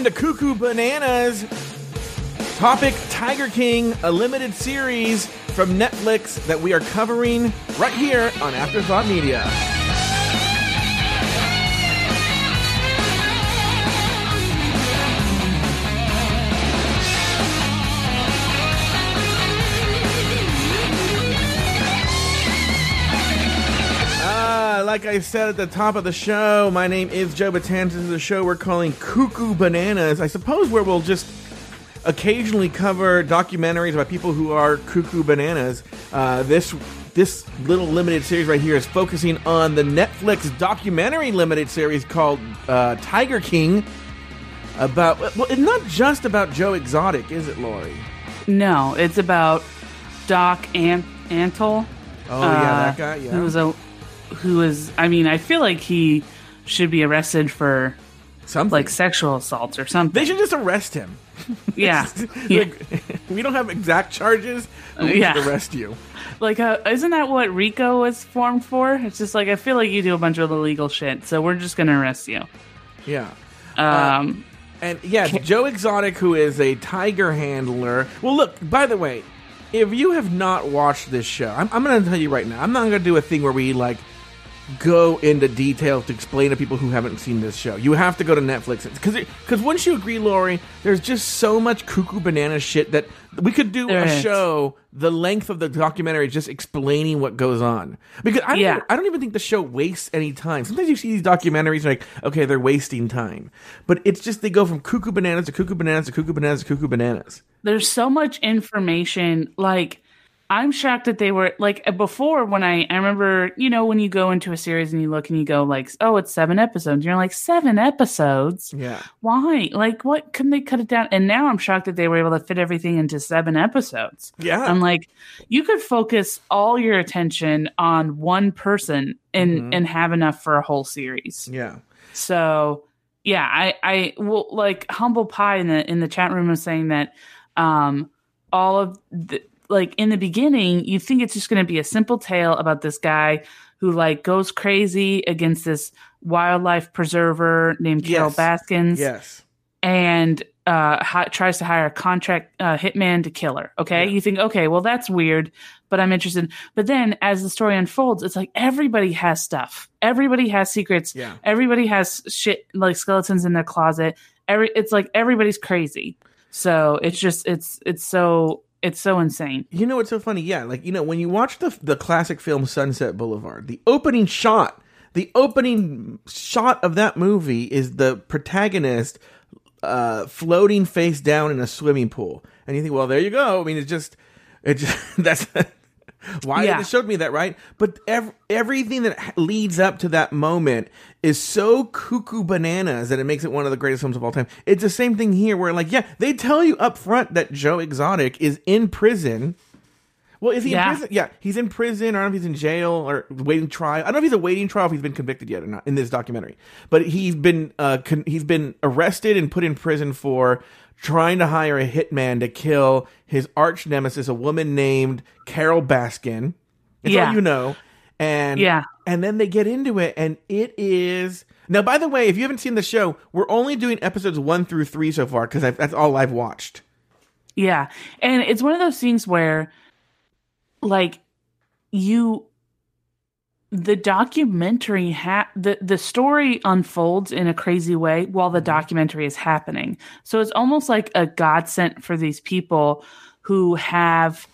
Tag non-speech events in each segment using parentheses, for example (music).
Welcome to Koo Koo Bananas. Topic Tiger King, a limited series from Netflix that we are covering right here on Afterthought Media. Like I said at the top of the show, my name is Joe Betance. This is a show we're calling Koo Koo Bananas. I suppose where we'll just occasionally cover documentaries about people who are cuckoo bananas. Uh, this this little limited series right here is focusing on the Netflix documentary limited series called uh, Tiger King. About well, it's not just about Joe Exotic, is it, Lauri? No, it's about Doc Ant- Antle. Oh yeah, that guy. Yeah, Who was a who was I mean, I feel like he should be arrested for something like sexual assaults or something. They should just arrest him. (laughs) yeah. (laughs) yeah. Like, we don't have exact charges. But we Yeah. should arrest you. (laughs) Like uh, isn't that what RICO was formed for? It's just like I feel like you do a bunch of illegal shit, so we're just going to arrest you. Yeah. Um And yes, Joe Exotic, who is a tiger handler. Well, look, by the way, if you have not watched this show, I'm, I'm going to tell you right now, I'm not going to do a thing where we like go into detail to explain to people who haven't seen this show. You have to go to Netflix because because once you agree, Lauri, there's just so much cuckoo banana shit that we could do There a is. show the length of the documentary just explaining what goes on because I don't, Yeah. I don't even think the show wastes any time. Sometimes you see these documentaries like okay they're wasting time, but it's just they go from cuckoo bananas to cuckoo bananas to cuckoo bananas to cuckoo bananas. there's so much information like i'm shocked that they were like before when i i remember you know when you go into a series and you look and you go like oh it's seven episodes. You're like seven episodes? Yeah, why? Like what? Couldn't they cut it down? And now i'm shocked that they were able to fit everything into seven episodes. Yeah. i'm like you could focus all your attention on one person and and have enough for a whole series. Yeah. so yeah, I I well like humble pie in the in the chat room was saying that um all of the like in the beginning you think it's just going to be a simple tale about this guy who like goes crazy against this wildlife preserver named Carole Yes. Baskins Yes. and uh hi- tries to hire a contract uh, hitman to kill her okay Yeah. you think okay well that's weird but i'm interested but then as the story unfolds it's like everybody has stuff everybody has secrets Yeah. everybody has shit like skeletons in their closet every it's like everybody's crazy so it's just it's it's so it's so insane You know what's so funny? Yeah, like you know when you watch the the classic film Sunset Boulevard, the opening shot, the opening shot of that movie is the protagonist uh, floating face down in a swimming pool, and you think, well, there you go. I mean, it's just, it just (laughs) that's (laughs) why Yeah. it showed me that, right? But ev- everything that leads up to that moment is so cuckoo bananas that it makes it one of the greatest films of all time. It's the same thing here, where like, yeah, they tell you up front that Joe Exotic is in prison. Well, is he Yeah. in prison? Yeah, he's in prison. I don't know if he's in jail or waiting trial. I don't know if he's awaiting trial if he's been convicted yet or not in this documentary. But he's been uh, con- he's been arrested and put in prison for trying to hire a hitman to kill his arch nemesis, a woman named Carole Baskin. That's Yeah. all you know. And Yeah. and then they get into it, and it is now. By the way, if you haven't seen the show, we're only doing episodes one through three so far because that's all I've watched. Yeah. And it's one of those things where like you the documentary ha- the the story unfolds in a crazy way while the documentary is happening. So it's almost like a godsend for these people who have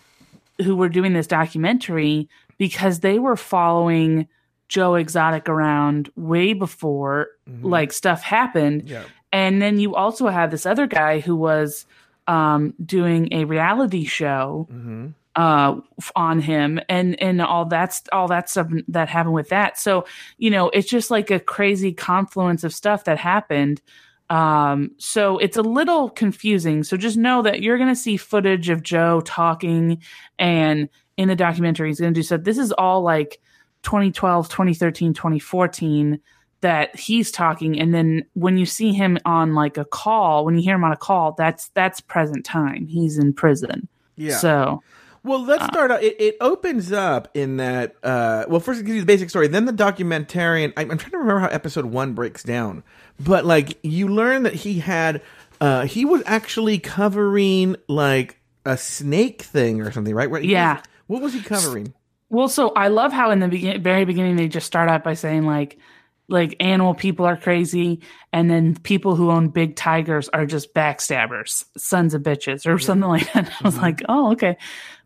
who were doing this documentary because they were following Joe Exotic around way before like stuff happened. Yeah. And then you also have this other guy who was um, doing a reality show Mm-hmm. Uh, on him, and and all that's all that stuff that happened with that. So you know, it's just like a crazy confluence of stuff that happened. Um, so it's a little confusing. So just know that you're going to see footage of Joe talking, and in the documentary, he's going to do so. This is all like 2012, 2013, 2014 that he's talking and then when you see him on like a call when you hear him on a call that's that's present time he's in prison Yeah. so Well, let's Uh, start out. It, it opens up in that. Uh, well, first it gives you the basic story, then the documentarian. I'm, I'm trying to remember how episode one breaks down, but like you learn that he had uh, he was actually covering like a snake thing or something, right? Yeah. what was he covering? Well, so I love how in the begin- very beginning they just start out by saying like, like animal people are crazy, and then people who own big tigers are just backstabbers, sons of bitches, or something like that. (laughs) I was Mhm. like, oh, okay.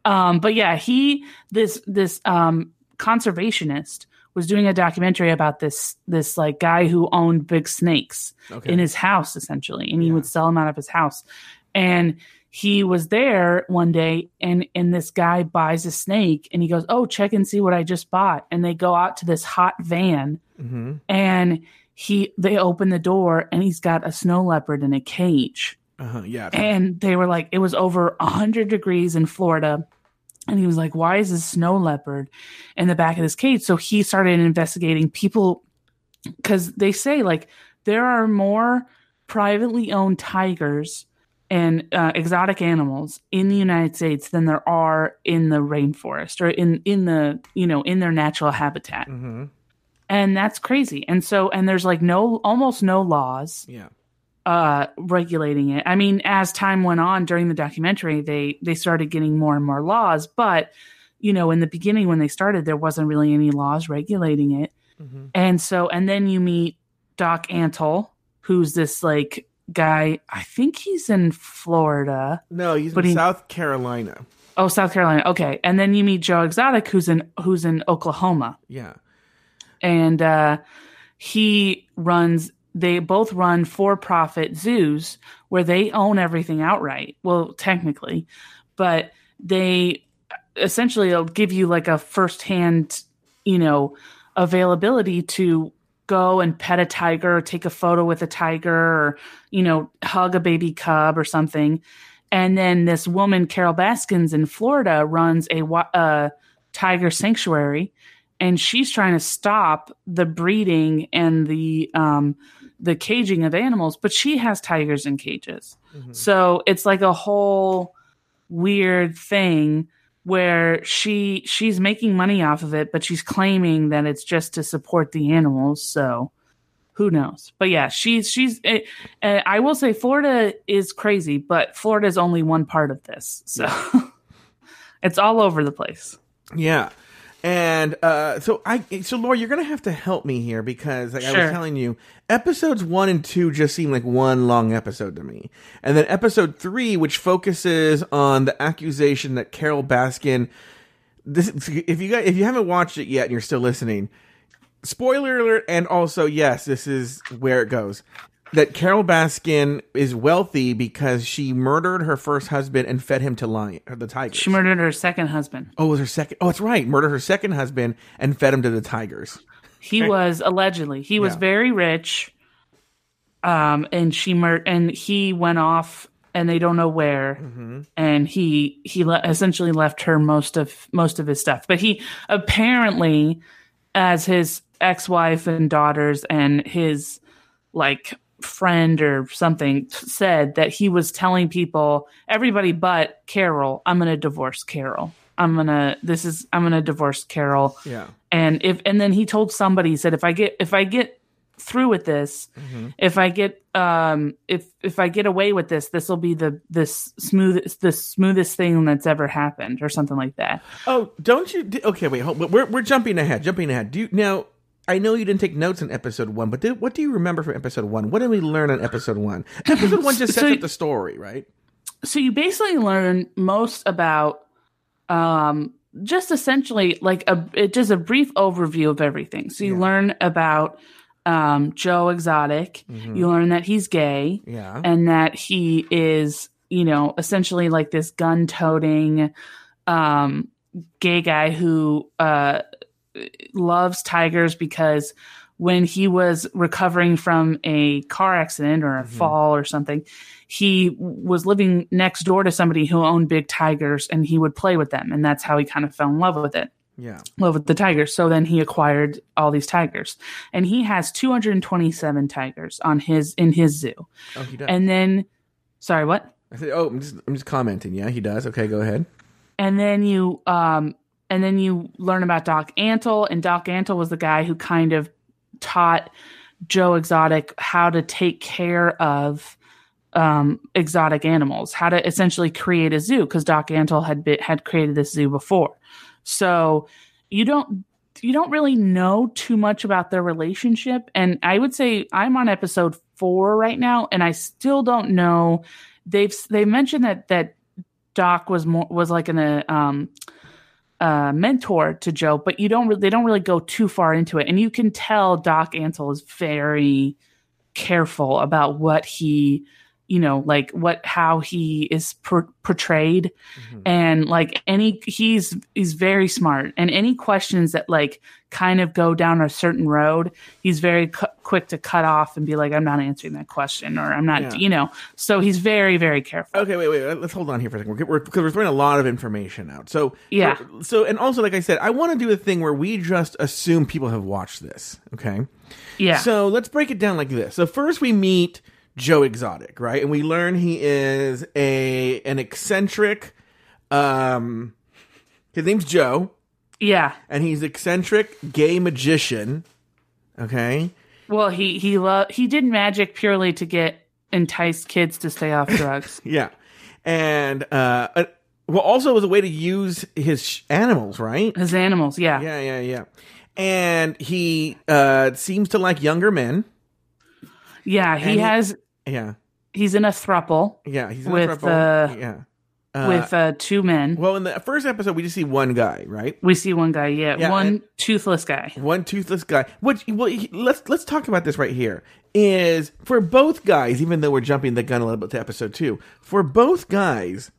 Um, but yeah, he this this um conservationist was doing a documentary about this this like guy who owned big snakes Okay. in his house essentially and he Yeah. would sell them out of his house and he was there one day and and this guy buys a snake and he goes oh check and see what i just bought and they go out to this hot van hmm and he they open the door and he's got a snow leopard in a cage Uh-huh. Yeah. and they were like it was over 100 degrees in florida and he was like why is this snow leopard in the back of this cage so he started investigating people because they say like there are more privately owned tigers and uh, exotic animals in the united states than there are in the rainforest or in in the you know in their natural habitat hmm and that's crazy and so and there's like no almost no laws Yeah. Uh regulating it. I mean, as time went on during the documentary, they they started getting more and more laws, but you know, in the beginning when they started there wasn't really any laws regulating it. hmm And so and then you meet Doc Antle, who's this like guy, I think he's in Florida. No, he's in he- South Carolina. Oh, South Carolina. Okay. And then you meet Joe Exotic who's in who's in Oklahoma. Yeah. and uh, he runs they both run for-profit zoos where they own everything outright. Well technically but they essentially will give you like a first-hand you know availability to go and pet a tiger or take a photo with a tiger or you know hug a baby cub or something. And then this woman carole baskins in florida runs a uh, tiger sanctuary and she's trying to stop the breeding and the um the caging of animals but she has tigers in cages. Mhm. so it's like a whole weird thing where she she's making money off of it but she's claiming that it's just to support the animals. So who knows? But yeah she's she's uh, uh, i will say florida is crazy but florida is only one part of this. So (laughs) it's all over the place. Yeah. And uh, so I so Laura, you're gonna have to help me here because like I Sure. was telling you, episodes one and two just seem like one long episode to me. And then episode three, which focuses on the accusation that Carole Baskin this if you guys if you haven't watched it yet and you're still listening, spoiler alert, and also yes, this is where it goes. That Carole Baskin is wealthy because she murdered her first husband and fed him to lion the tigers. she murdered her second husband Oh, it was her second. Oh, that's right. Murdered her second husband and fed him to the tigers. He was allegedly he was Yeah. very rich, um, and she mur- and he went off, and they don't know where, Mm-hmm. and he he le- essentially left her most of most of his stuff. But he apparently, as his ex wife and daughters and his like friend or something said that he was telling people everybody but Carole, I'm going to divorce Carole. I'm going to this is I'm going to divorce Carole Yeah. and if and then he told somebody he said if i get if i get through with this Mhm. if i get um if if i get away with this this will be the this smoothest the smoothest thing that's ever happened or something like that Oh, don't you? Okay, wait. Hold, we're we're jumping ahead. Jumping ahead. Do you now? I know you didn't take notes in episode one, but did, what do you remember from episode one? What did we learn on episode one? Episode one just sets So- up the story, right? so you basically learn most about um just essentially like a it just a brief overview of everything so you Yeah. learn about um joe exotic Mhm. you learn that he's gay Yeah. and that he is you know essentially like this gun toting um gay guy who uh loves tigers because when he was recovering from a car accident or a Mhm. fall or something he was living next door to somebody who owned big tigers and he would play with them and that's how he kind of fell in love with it Yeah. love with the tigers. So then he acquired all these tigers, and he has 227 tigers on his in his zoo. Oh, he does. And then, sorry, what? I said, oh, I'm just I'm just commenting. Yeah, he does. Okay, go ahead. And then you um and then you learn about Doc Antle, and Doc Antle was the guy who kind of taught Joe Exotic how to take care of um, exotic animals, how to essentially create a zoo because Doc Antle had been, had created this zoo before. So you don't you don't really know too much about their relationship, and I would say I'm on episode four right now, and I still don't know. They've they mentioned that that Doc was more was like in a um uh, mentor to Joe, but you don't re- they don't really go too far into it, and you can tell Doc Antle is very careful about what he you know like what how he is per- portrayed. Mm-hmm. and like any he's he's very smart. And any questions that like kind of go down a certain road he's very cu- quick to cut off and be like i'm not answering that question or i'm not yeah. you know. So he's very very careful. Okay wait wait let's hold on here for a second. We're because we're throwing a lot of information out. So yeah. so and also like i said i want to do a thing where we just assume people have watched this okay? Yeah. So let's break it down like this. So first we meet Joe Exotic, right? And we learn he is a an eccentric. Um, his name's Joe. Yeah, and he's eccentric gay magician. Okay. Well, he he lo- he did magic purely to get entice kids to stay off (laughs) drugs. yeah, and uh, uh, well, also as a way to use his animals, right? His animals, yeah, yeah, yeah, yeah. And he uh, seems to like younger men. Yeah, he, has yeah. He's in a thruple. Yeah, he's with, a thruple. Uh, yeah. Uh, with uh, two men. Well, in the first episode, we just see one guy, right? We see one guy, yeah, yeah one toothless guy. One toothless guy. Which, well, let's let's talk about this right here. Is for both guys, even though we're jumping the gun a little bit to episode two, for both guys,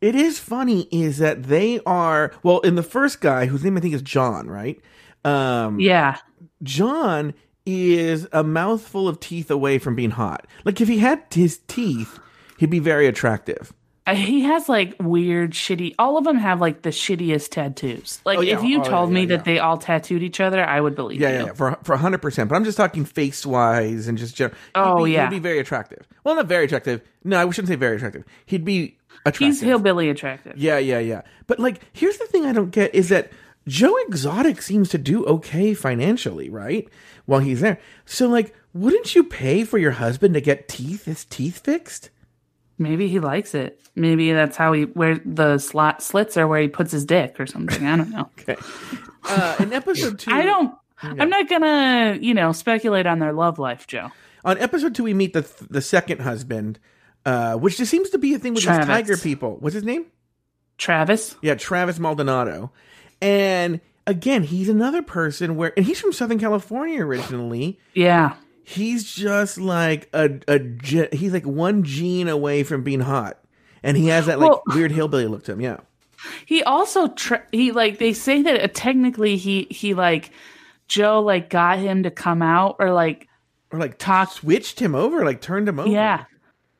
it is funny is that they are well in the first guy whose name I think is John, right? Um, yeah, John is a mouthful of teeth away from being hot. Like if he had his teeth, he'd be very attractive. Uh, he has like weird, shitty. All of them have like the shittiest tattoos. Like oh, yeah. if you oh, told yeah, yeah, me that they all tattooed each other, I would believe. Yeah, you. yeah, for for hundred percent. But I'm just talking face wise and just general. Oh be, yeah, he'd be very attractive. Well, not very attractive. No, I shouldn't say very attractive. He'd be attractive. He's hillbilly attractive. Yeah, yeah, yeah. But like, here's the thing I don't get is that Joe Exotic seems to do okay financially, right? While he's there. So like, wouldn't you pay for your husband to get teeth his teeth fixed? Maybe he likes it. Maybe that's how he where the slot slits are where he puts his dick or something. I don't know. (laughs) okay. Uh, in episode (laughs) two, I don't. Yeah. I'm not gonna, you know, speculate on their love life, Joe. On episode two, we meet the the second husband, uh, which just seems to be a thing with Travis. these tiger people. What's his name? Travis. Yeah, Travis Maldonado. And again, he's another person where, and he's from Southern California originally. Yeah. He's just like a, a he's like one gene away from being hot. And he has that like well, weird hillbilly look to him. Yeah. He also, tra- he like, they say that uh, technically he, he like, Joe like got him to come out or like, or like talk, switched him over, like turned him over. Yeah.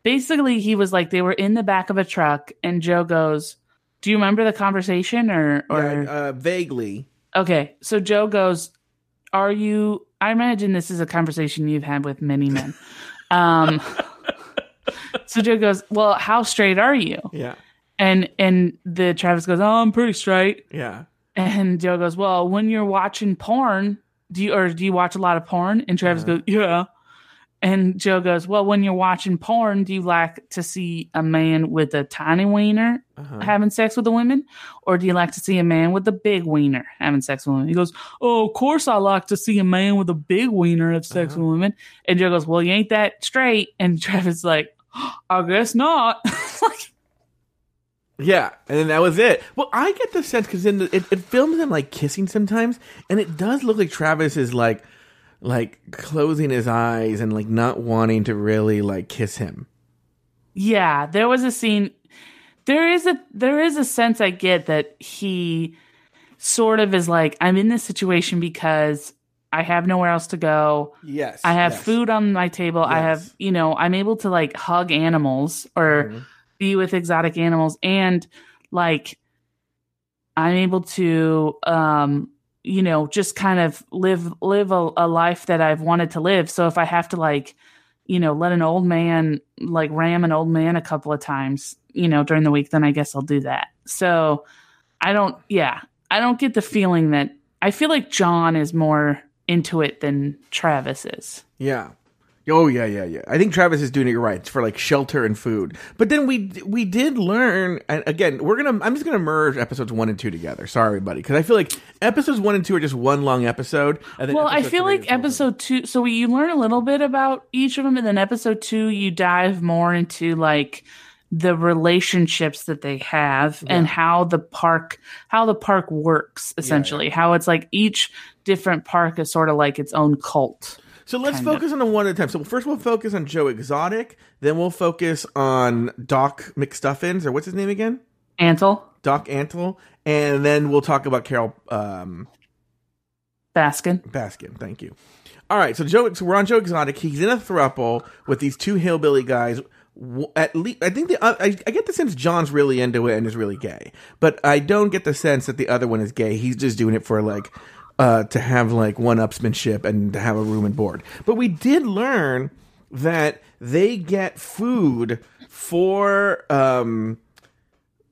Basically, he was like, they were in the back of a truck and Joe goes, do you remember the conversation or or yeah, uh, vaguely? Okay, so Joe goes, "Are you?" I imagine this is a conversation you've had with many men. Um, (laughs) so Joe goes, "Well, how straight are you?" Yeah, and and the Travis goes, "Oh, I'm pretty straight." Yeah, and Joe goes, "Well, when you're watching porn, do you or do you watch a lot of porn?" And Travis uh-huh. goes, "Yeah." And Joe goes, Well, when you're watching porn, do you like to see a man with a tiny wiener uh-huh. having sex with a woman? Or do you like to see a man with a big wiener having sex with women? He goes, Oh, of course I like to see a man with a big wiener have sex uh-huh. with women. And Joe goes, Well, you ain't that straight. And (laughs) Travis like, I guess not. (laughs) Yeah, and then that was it. Well, I get the sense because in it, it films them like kissing sometimes, and it does look like Travis is like like closing his eyes and like not wanting to really like kiss him. Yeah, there was a scene there is a there is a sense I get that he sort of is like I'm in this situation because I have nowhere else to go. Yes. I have yes. food on my table. Yes. I have, you know, I'm able to like hug animals or mm-hmm. be with exotic animals and like I'm able to um you know, just kind of live live a, a, life that I've wanted to live. So if I have to like, you know, let an old man like ram an old man a couple of times, you know, during the week, then I guess I'll do that. So I don't yeah, I don't get the feeling that I feel like John is more into it than Travis is. Yeah. Oh yeah, yeah, yeah. I think Travis is doing it right it's for like shelter and food. But then we we did learn, and again, we're gonna. I'm just gonna merge episodes one and two together. Sorry, buddy, because I feel like episodes one and two are just one long episode. And then Well, I feel like episode two. So we, you learn a little bit about each of them, and then episode two, you dive more into like the relationships that they have and how the park how the park works essentially how it's like each different park is sort of like its own cult So let's kind of. focus on the one at a time. So first we'll focus on Joe Exotic, then we'll focus on Doc McStuffins, or what's his name again? Antle Doc Antle, and then we'll talk about Carole um, Baskin Baskin. Thank you. All right, so Joe, so we're on Joe Exotic. He's in a thruple with these two hillbilly guys. At least, I think the uh, I, I get the sense John's really into it and is really gay, but I don't get the sense that the other one is gay. He's just doing it for like uh, to have like one upsmanship and to have a room and board. But we did learn that they get food for um,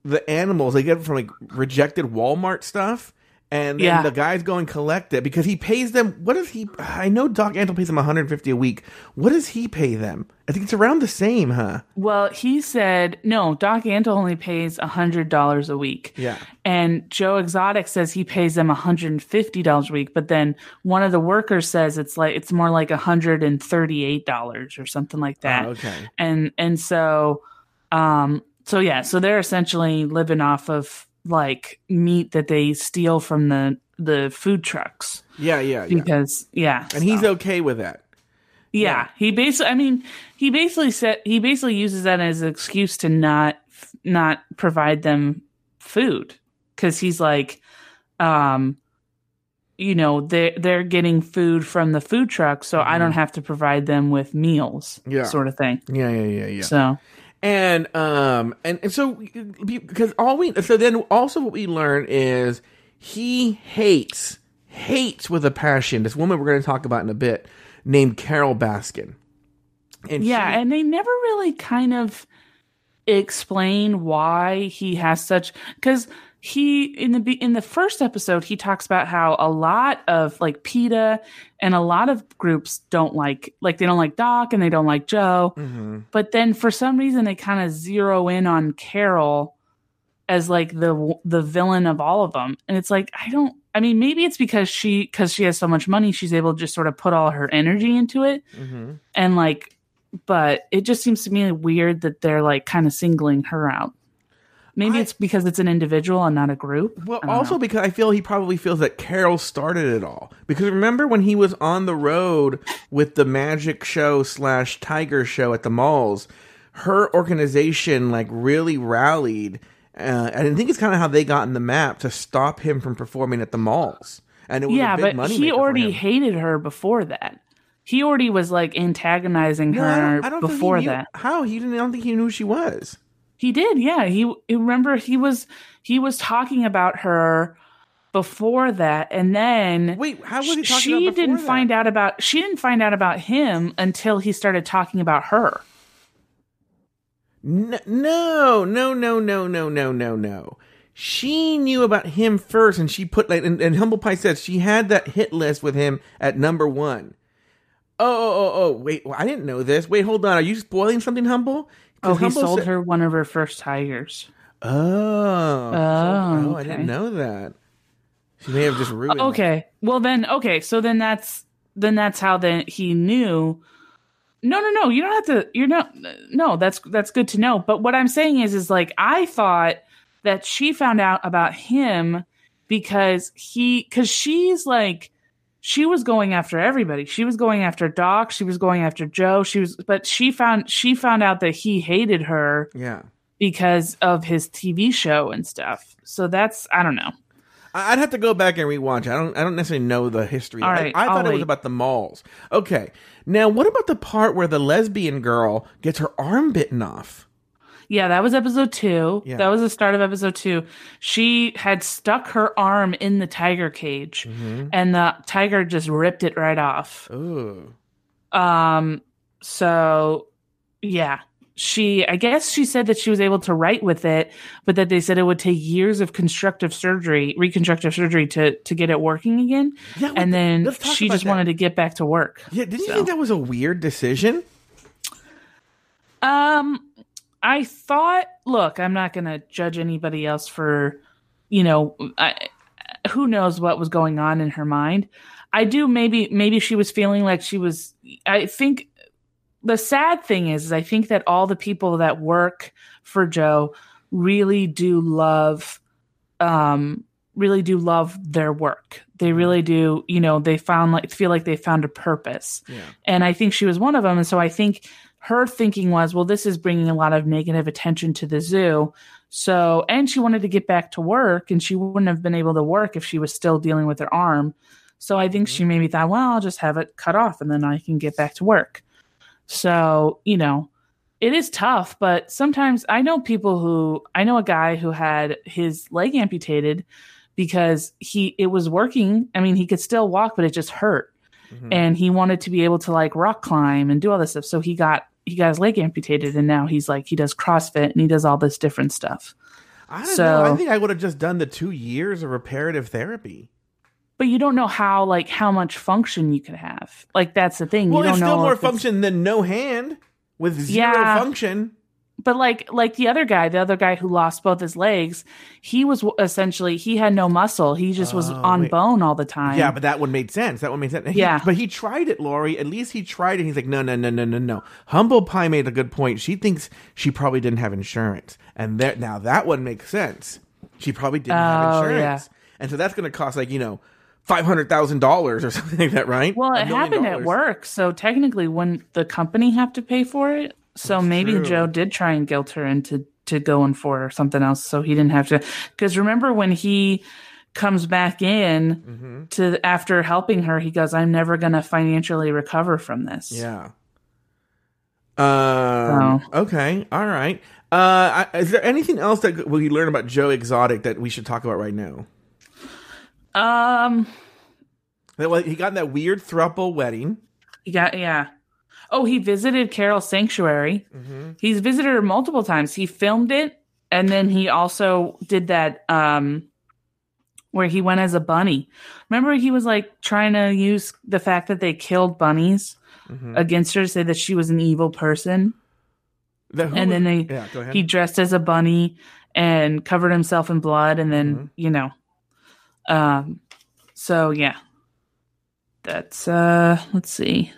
the animals. They get it from like rejected Walmart stuff. And then Yeah. the guys go and collect it because he pays them. What does he? I know Doc Antle pays them 150 a week. What does he pay them? I think it's around the same, huh? well he said no doc antle only pays a hundred dollars a week Yeah. and joe exotic says he pays them hundred and fifty dollars a week but then one of the workers says it's like it's more like a hundred and thirty eight dollars or something like that Oh, okay. and and so um so yeah so they're essentially living off of like meat that they steal from the the food trucks Yeah, yeah, yeah. because yeah And he's okay with that. yeah he basically i mean he basically said he basically uses that as an excuse to not not provide them food because he's like um you know they they're getting food from the food truck so i don't have to provide them with meals Mm-hmm. Yeah. sort of thing Yeah, yeah, yeah, yeah. so And um and, and so because all we so then also what we learn is he hates hates with a passion this woman we're going to talk about in a bit named Carole Baskin. And Yeah, she- and they never really kind of explain why he has such because he in the in the first episode he talks about how a lot of like PETA and a lot of groups don't like like they don't like Doc and they don't like Joe, Mhm. but then for some reason they kind of zero in on Carole as like the the villain of all of them, and it's like I don't. I mean, maybe it's because she because she has so much money, she's able to just sort of put all her energy into it Mhm. and like but it just seems to me weird that they're like kind of singling her out maybe I- it's because it's an individual and not a group Well, also know. because I feel he probably feels that Carole started it all. Because remember when he was on the road with the magic show slash tiger show at the malls, her organization like really rallied, uh, and I think it's kind of how they got in the map to stop him from performing at the malls. And it was yeah a big but money he already hated her before that he already was like antagonizing No, I her don't, I don't think he before knew- that How he didn't? I don't think he knew who she was. He did yeah he remember he was he was talking about her before that and then Wait, how was he talking she didn't that? find out about she didn't find out about him until he started talking about her No, no, no, no, no, no, no, no. She knew about him first, and she put like, and, and Humble Pie says she had that hit list with him at number one. Oh, oh, oh, oh, wait, well, I didn't know this. Wait, hold on. Are you spoiling something, Humble? Oh he Humble sold said- her one of her first tigers oh. oh, oh, I okay. didn't know that. She may have just (gasps) ruined. okay well then okay so then that's then that's how then he knew no no no you don't have to you're not no that's that's good to know but what i'm saying is is like i thought that she found out about him because he because she's like she was going after everybody she was going after doc she was going after joe she was but she found she found out that he hated her Yeah, because of his tv show and stuff so that's i don't know I'd have to go back and rewatch. I don't. I don't necessarily know the history. All I- I, thought it was about the malls. Okay, now what about the part where the lesbian girl gets her arm bitten off? Yeah, that was episode two. Yeah. That was the start of episode two. She had stuck her arm in the tiger cage, Mm-hmm. and the tiger just ripped it right off. Ooh. Um, so yeah, she I guess she said that she was able to write with it, but that they said it would take years of constructive surgery, reconstructive surgery to to get it working again. Yeah, and then she just that. wanted to get back to work. Yeah, did you So- think that was a weird decision? Um, I thought, look, I'm not going to judge anybody else for, you know, I, who knows what was going on in her mind. I do maybe maybe she was feeling like she was. I think the sad thing is, is I think that all the people that work for Joe really do love, um, really do love their work. They really do. You know, they found like feel like they found a purpose Yeah. and I think she was one of them. And so I think her thinking was, well, this is bringing a lot of negative attention to the zoo. So, and she wanted to get back to work, and she wouldn't have been able to work if she was still dealing with her arm. So I think she maybe thought, well, I'll just have it cut off and then I can get back to work. So, you know, it is tough, but sometimes I know people who I know a guy who had his leg amputated because he it was working. I mean, he could still walk, but it just hurt Mhm. and he wanted to be able to like rock climb and do all this stuff. So he got he got his leg amputated, and now he's like he does CrossFit and he does all this different stuff. I don't So- know. I think I would have just done the two years of reparative therapy. But you don't know how like how much function you could have. Like that's the thing. Well, you it's still more function than no hand with zero Yeah. function. But like like the other guy, the other guy who lost both his legs, he was essentially he had no muscle. He just was Oh, on wait. bone all the time. Yeah, but that one made sense. That one made sense. He- Yeah. but he tried it, Lauri. At least he tried it. He's like, no, no, no, no, no, no. Humble Pie made a good point. She thinks she probably didn't have insurance, and that now that one makes sense. She probably didn't have Oh, insurance, and so that's going to cost like you know five hundred thousand dollars or (laughs) something like that, right? Well, it happened at work, so technically, wouldn't the company have to pay for it? So maybe true. Joe did try and guilt her into to going for something else, so he didn't have to. Because remember when he comes back in Mhm. to after helping her, he goes, "I'm never going to financially recover from this." Yeah. Um, Okay. All right. Uh, is there anything else that we learn about Joe Exotic that we should talk about right now? Um. That- Well, he got in that weird thruple wedding. Yeah, yeah. Oh, he visited Carole's sanctuary. Mm-hmm. He's visited her multiple times. He filmed it, and then he also did that um where he went as a bunny. Remember, he was like trying to use the fact that they killed bunnies Mm-hmm. against her to say that she was an evil person. The- and then they yeah, he dressed as a bunny and covered himself in blood, and then Mhm. you know, um. So yeah, that's uh. Let's see.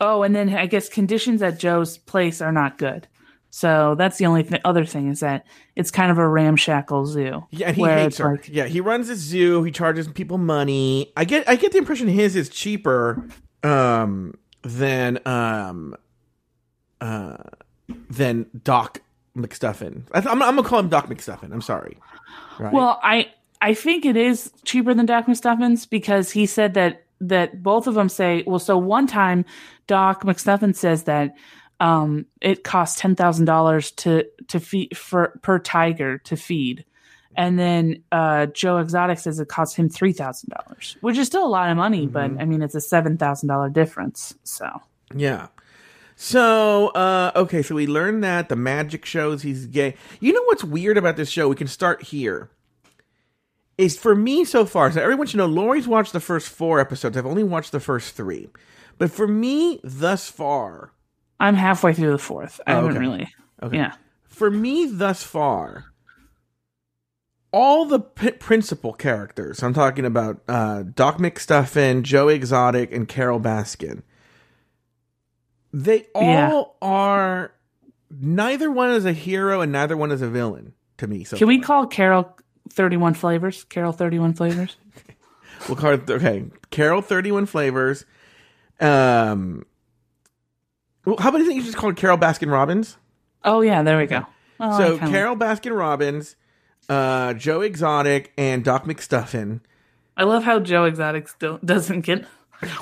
Oh, and then I guess conditions at Joe's place are not good. So that's the only th- other thing is that it's kind of a ramshackle zoo. yeah, and he hates her. like- yeah, he runs a zoo. He charges people money. I get, I get the impression his is cheaper, um, than um, uh, than Doc McStuffin. I, I'm, I'm gonna call him Doc McStuffin. I'm sorry. Right. Well, I I think it is cheaper than Doc McStuffins because he said that that both of them say well. So one time, Doc McStuffin says that um, it costs ten thousand dollars to to feed for per tiger to feed, and then uh, Joe Exotic says it costs him three thousand dollars, which is still a lot of money, but I mean it's a seven thousand dollar difference. So Yeah. So, uh, okay, so we learned that the magic shows he's gay. You know what's weird about this show? We can start here. Is for me so far, so everyone should know Lauri's watched the first four episodes. I've only watched the first three. But for me, thus far, I'm halfway through the fourth. I Oh, haven't okay. really. okay. Yeah. For me, thus far, all the p- principal characters, I'm talking about uh, Doc McStuffin, Joe Exotic, and Carole Baskin, they all Yeah. are, neither one is a hero and neither one is a villain to me. So Can we call Carole 31 flavors? Carole 31 flavors? (laughs) We'll call it, okay, Carole 31 Flavors. Um, well, how about you think you just call it Carole Baskin Robbins? Oh, yeah, there we go. Well, so kinda- Carole Baskin Robbins, uh, Joe Exotic, and Doc McStuffin. I love how Joe Exotic still (laughs) doesn't get.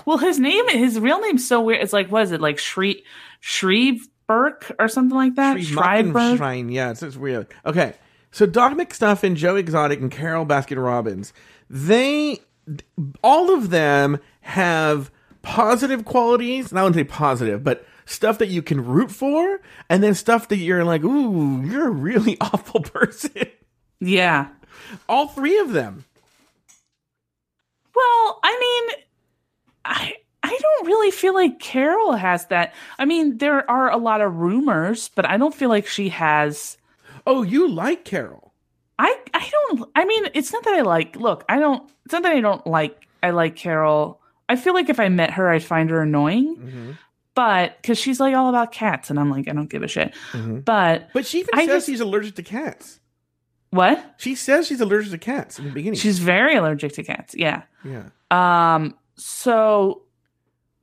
Well, his name, his real name's so weird. It's like, what is it, like Shri Shreve Burke or something like that? Shriveberg? Mockenstein. Yeah, it's, it's weird. Okay, so Doc McStuffin, Joe Exotic, and Carole Baskin Robbins, they, all of them have positive qualities. and I wouldn't say positive, but stuff that you can root for, and then stuff that you're like, ooh, you're a really (laughs) awful person. Yeah. All three of them. Well, I mean, I I don't really feel like Carole has that. I mean, there are a lot of rumors, but I don't feel like she has. Oh, you like Carole? I I don't. I mean, it's not that I like. Look, I don't. It's not that I don't like. I like Carole. I feel like if I met her, I'd find her annoying. Mm-hmm. But because she's like all about cats, and I'm like, I don't give a shit. Mm-hmm. But But she even I says just- she's allergic to cats. what? She says she's allergic to cats in the beginning. She's very allergic to cats. Yeah. yeah. Um, so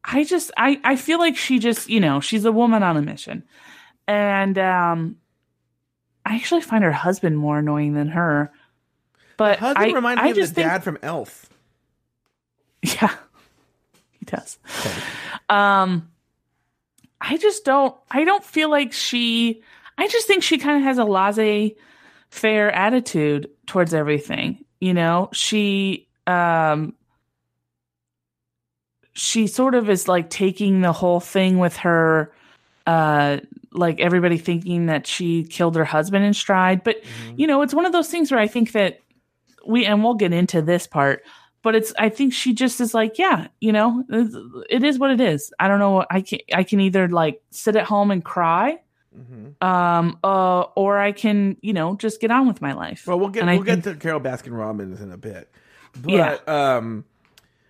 I just I I feel like she just, you know, she's a woman on a mission. And um I actually find her husband more annoying than her. But Husband I, reminds I me of the just think, dad from Elf. Yeah. (laughs) He does. Um I just don't I don't feel like she I just think she kind of has a laissez faire attitude towards everything. You know, she um she sort of is like taking the whole thing with her uh like everybody thinking that she killed her husband in stride but you know it's one of those things where i think that we and we'll get into this part but it's i think she just is like yeah you know it's- what it is i don't know i can i can either like sit at home and cry Mm-hmm. um uh or i can you know just get on with my life Well, we'll get And we'll get think- to Carole Baskin Robbins in a bit. But, Yeah. Um,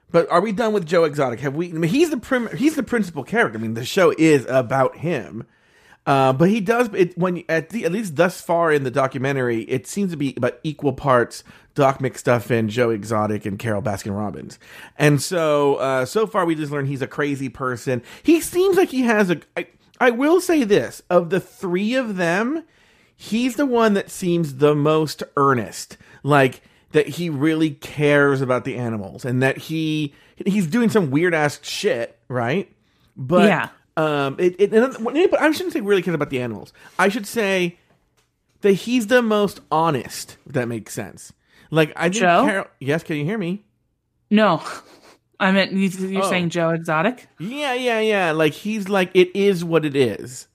but are we done with Joe Exotic? Have we? I mean, he's the prim, he's the principal character. I mean, the show is about him. Uh, but he does it when at the at least thus far in the documentary, it seems to be about equal parts Doc McStuffin, Joe Exotic, and Carole Baskin Robbins. And so uh, so far, we just learned he's a crazy person. He seems like he has a. I, I will say this: of the three of them, he's the one that seems the most earnest like that he really cares about the animals and that he he's doing some weird ass shit right but Yeah. Um it, it anybody- i shouldn't say really cares about the animals i should say that he's the most honest if that makes sense like i think Joe? Carole, yes can you hear me no (laughs) i meant you- you're Oh. saying joe exotic yeah yeah yeah like he's like it is what it is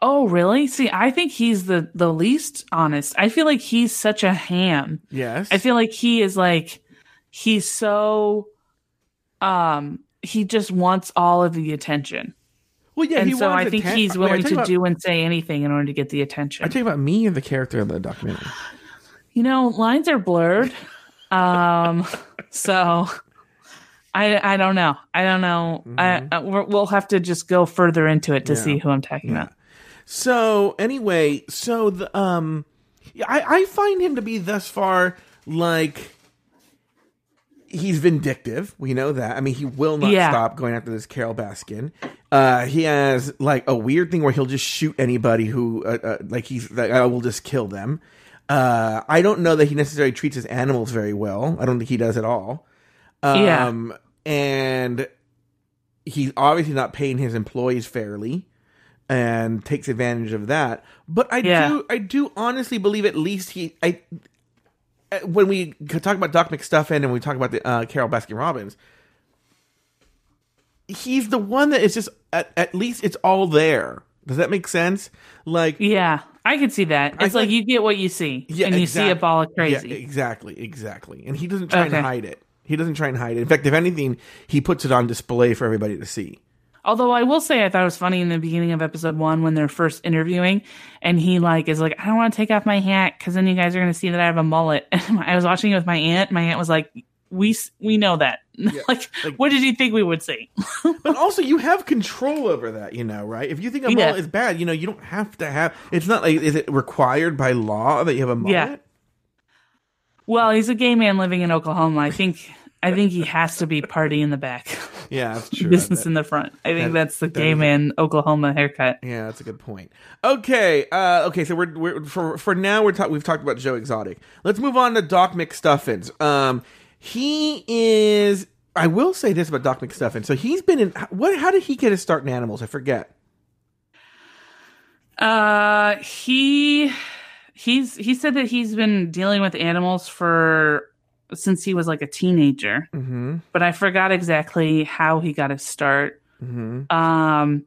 Oh, really? See, I think he's the the least honest. I feel like he's such a ham. yes I feel like he is like he's so um he just wants all of the attention. Well yeah and he so I think atten- he's willing to about- do and say anything in order to get the attention. you talking about me and the character in the documentary (sighs) you know, lines are blurred. Um (laughs) so I I don't know. I don't know. I, I we'll have to just go further into it to Mm-hmm. Yeah. see who I'm talking Yeah. about. So anyway, so the um, I I find him to be thus far like he's vindictive. We know that. I mean, he will not Yeah. stop going after this Carole Baskin. Uh, he has like a weird thing where he'll just shoot anybody who uh, uh, like he's like I will just kill them. Uh, I don't know that he necessarily treats his animals very well. I don't think he does at all. Yeah. Um, and he's obviously not paying his employees fairly and takes advantage of that. But I Yeah. do, I do honestly believe at least he, I, when we talk about Doc McStuffin and we talk about the uh, Carole Baskin Robbins, he's the one that is just at, at least it's all there. Does that make sense? Like, Yeah, I can see that. I It's like you get what you see, yeah, and you see a ball of yeah, crazy. exactly, exactly. And he doesn't try Okay. and hide it. He doesn't try and hide it. In fact, if anything, he puts it on display for everybody to see. Although I will say, I thought it was funny in the beginning of episode one when they're first interviewing, and he like is like, I don't want to take off my hat because then you guys are going to see that I have a mullet. (laughs) And I was watching it with my aunt. My aunt was like, "We we know that. (laughs) like, like- what did you think we would see?" (laughs) But also, you have control over that, you know, right? If you think a Yeah. mullet is bad, you know, you don't have to have. It's not like is it required by law that you have a mullet? Yeah. well, he's a gay man living in Oklahoma. I think I think he has to be party in the back, (laughs) Yeah, that's true. business in the front. I think that- that's the that gay man Oklahoma haircut. Yeah, that's a good point. Okay, uh, okay. So we're, we're for for now we're talk, we've talked about Joe Exotic. Let's move on to Doc McStuffins. Um, he is. I will say this about Doc McStuffins. So he's been in. What? How did he get his start in animals? I forget. Uh, he he's he said that he's been dealing with animals for since he was like a teenager, Mm-hmm. but I forgot exactly how he got his start. Mm-hmm. Um,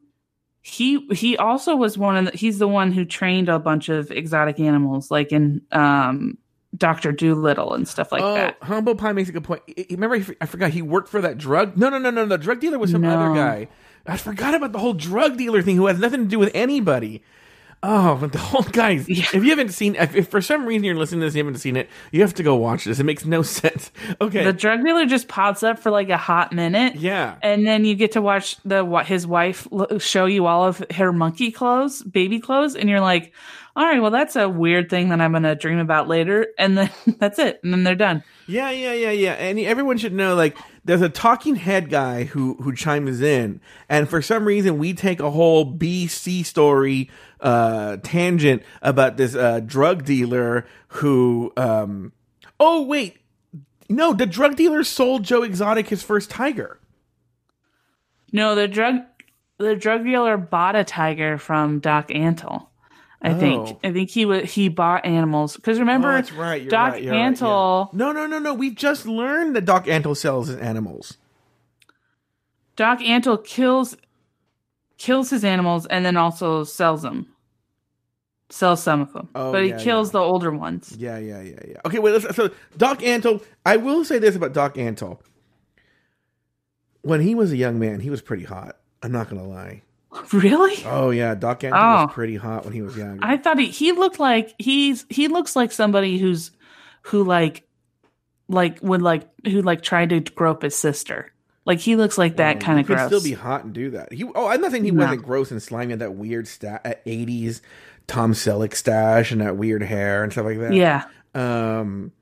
he he also was one of the, he's the one who trained a bunch of exotic animals like in um Doctor Dolittle and stuff like oh, that. Humble Pie makes a good point. Remember, I forgot he worked for that drug. No, no, no, no. The drug dealer was some No. other guy. I forgot about the whole drug dealer thing, who has nothing to do with anybody. Oh, but the whole guys. Yeah. If you haven't seen, if, if for some reason you're listening to this, you haven't seen it, you have to go watch this. It makes no (laughs) sense. Okay. The drug dealer just pops up for like a hot minute. yeah. And then you get to watch the what his wife show you all of her monkey clothes, baby clothes, and you're like, "All right, well, that's a weird thing that I'm gonna dream about later." And then (laughs) that's it, and then they're done. Yeah, yeah, yeah, yeah. And everyone should know, like, there's a talking head guy who who chimes in, and for some reason, we take a whole BC story uh, tangent about this uh, drug dealer who. Um, oh wait, no, the drug dealer sold Joe Exotic his first tiger. No, the drug the drug dealer bought a tiger from Doc Antle. I Oh. think. I think he was he bought animals because remember oh, that's right. You're Doc right, you're right, Antle. yeah. No, no, no, no. We've just learned that Doc Antle sells his animals. Doc Antle kills kills his animals and then also sells them. Sells some of them, Oh, but he yeah, kills yeah. the older ones. Yeah, yeah, yeah, yeah. Okay, wait. Let's, so Doc Antle. I will say this about Doc Antle. When he was a young man, he was pretty hot. I'm not gonna lie. (laughs) Really? Oh yeah, Doc Antle Oh. was pretty hot when he was younger. I thought he he looked like he's he looks like somebody who's who like like would like who like tried to grope his sister. Like he looks like that kind he of could gross. still be hot and do that. He oh, I'm not saying he No. wasn't gross and slimy. That weird sta- uh, 80s Tom Selleck stash and that weird hair and stuff like that. yeah. Um,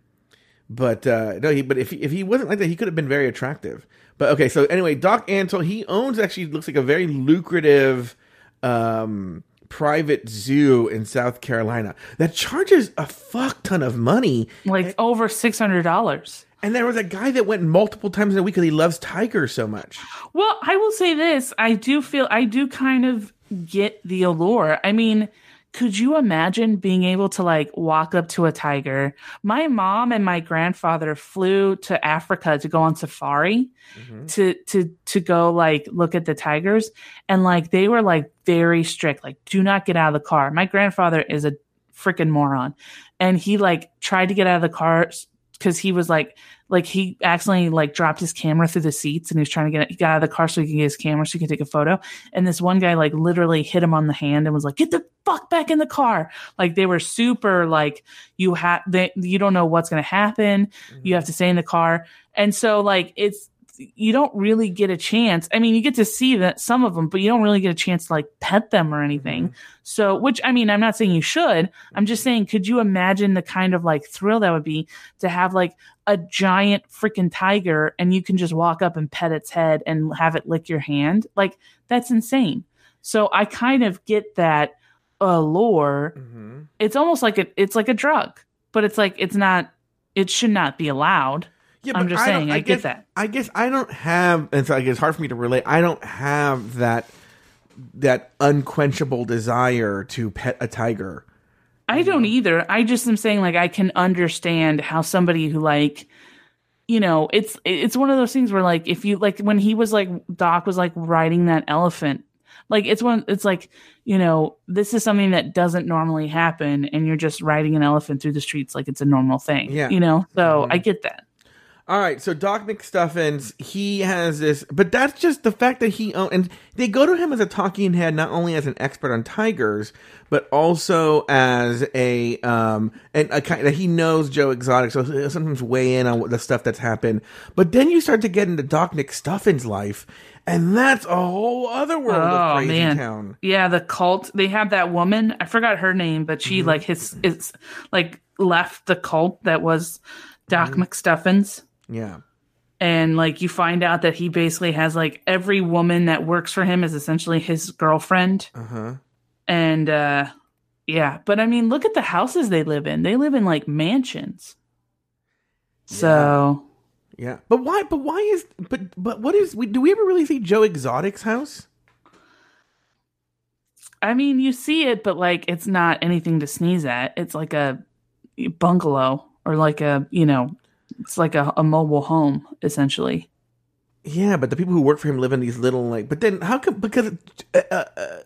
but uh, no, he but if he, if he wasn't like that, he could have been very attractive. But okay, so anyway, Doc Antle he owns actually looks like a very lucrative um private zoo in South Carolina that charges a fuck ton of money. Like over six hundred dollars. And there was a guy that went multiple times in a week because he loves tigers so much. Well, I will say this. I do feel I do kind of get the allure. I mean, could you imagine being able to like walk up to a tiger? My mom and my grandfather flew to Africa to go on safari mm-hmm. to to to go like look at the tigers and like they were like very strict like do not get out of the car. My grandfather is a freaking moron and he like tried to get out of the car because he was like like he accidentally like dropped his camera through the seats and he was trying to get he got out of the car so he could get his camera so he could take a photo. And this one guy like literally hit him on the hand and was like get the fuck back in the car. Like they were super like you have they you don't know what's going to happen mm-hmm. you have to stay in the car. And so like it's you don't really get a chance. I mean you get to see that some of them but you don't really get a chance to like pet them or anything. Mm-hmm. So which i mean i'm not saying you should. I'm just mm-hmm. saying could you imagine the kind of like thrill that would be to have like a giant freaking tiger and you can just walk up and pet its head and have it lick your hand like that's insane so i kind of get that allure Mm-hmm. it's almost like a, it's like a drug but it's like it's not it should not be allowed Yeah, I'm just I saying, I get guess, that. I guess I don't have, and so like, it's hard for me to relate. I don't have that that unquenchable desire to pet a tiger. I don't either. I just am saying like I can understand how somebody who like you know, it's it's one of those things where like if you like when he was like Doc was like riding that elephant, like it's one it's like, you know, this is something that doesn't normally happen and you're just riding an elephant through the streets like it's a normal thing. Yeah. You know? So mm-hmm. I get that. All right, so Doc McStuffins, he has this, but that's just the fact that he own, and they go to him as a talking head, not only as an expert on tigers, but also as a um and a kind that he knows Joe Exotic, so he'll sometimes weigh in on what the stuff that's happened. But then you start to get into Doc McStuffins' life, and that's a whole other world of Oh, crazy man. town. Yeah, the cult. They have that woman. I forgot her name, but she like his is like left the cult that was Doc McStuffins. Yeah. and like you find out that he basically has like every woman that works for him is essentially his girlfriend Uh huh. and uh yeah but i mean look at the houses they live in they live in like mansions so Yeah. But why? But why is? But but what is? We, do we ever really see Joe Exotic's house? i mean you see it but like it's not anything to sneeze at it's like a bungalow or like a you know it's like a, a mobile home essentially Yeah, but the people who work for him live in these little like. But then how come? Because uh, uh, uh,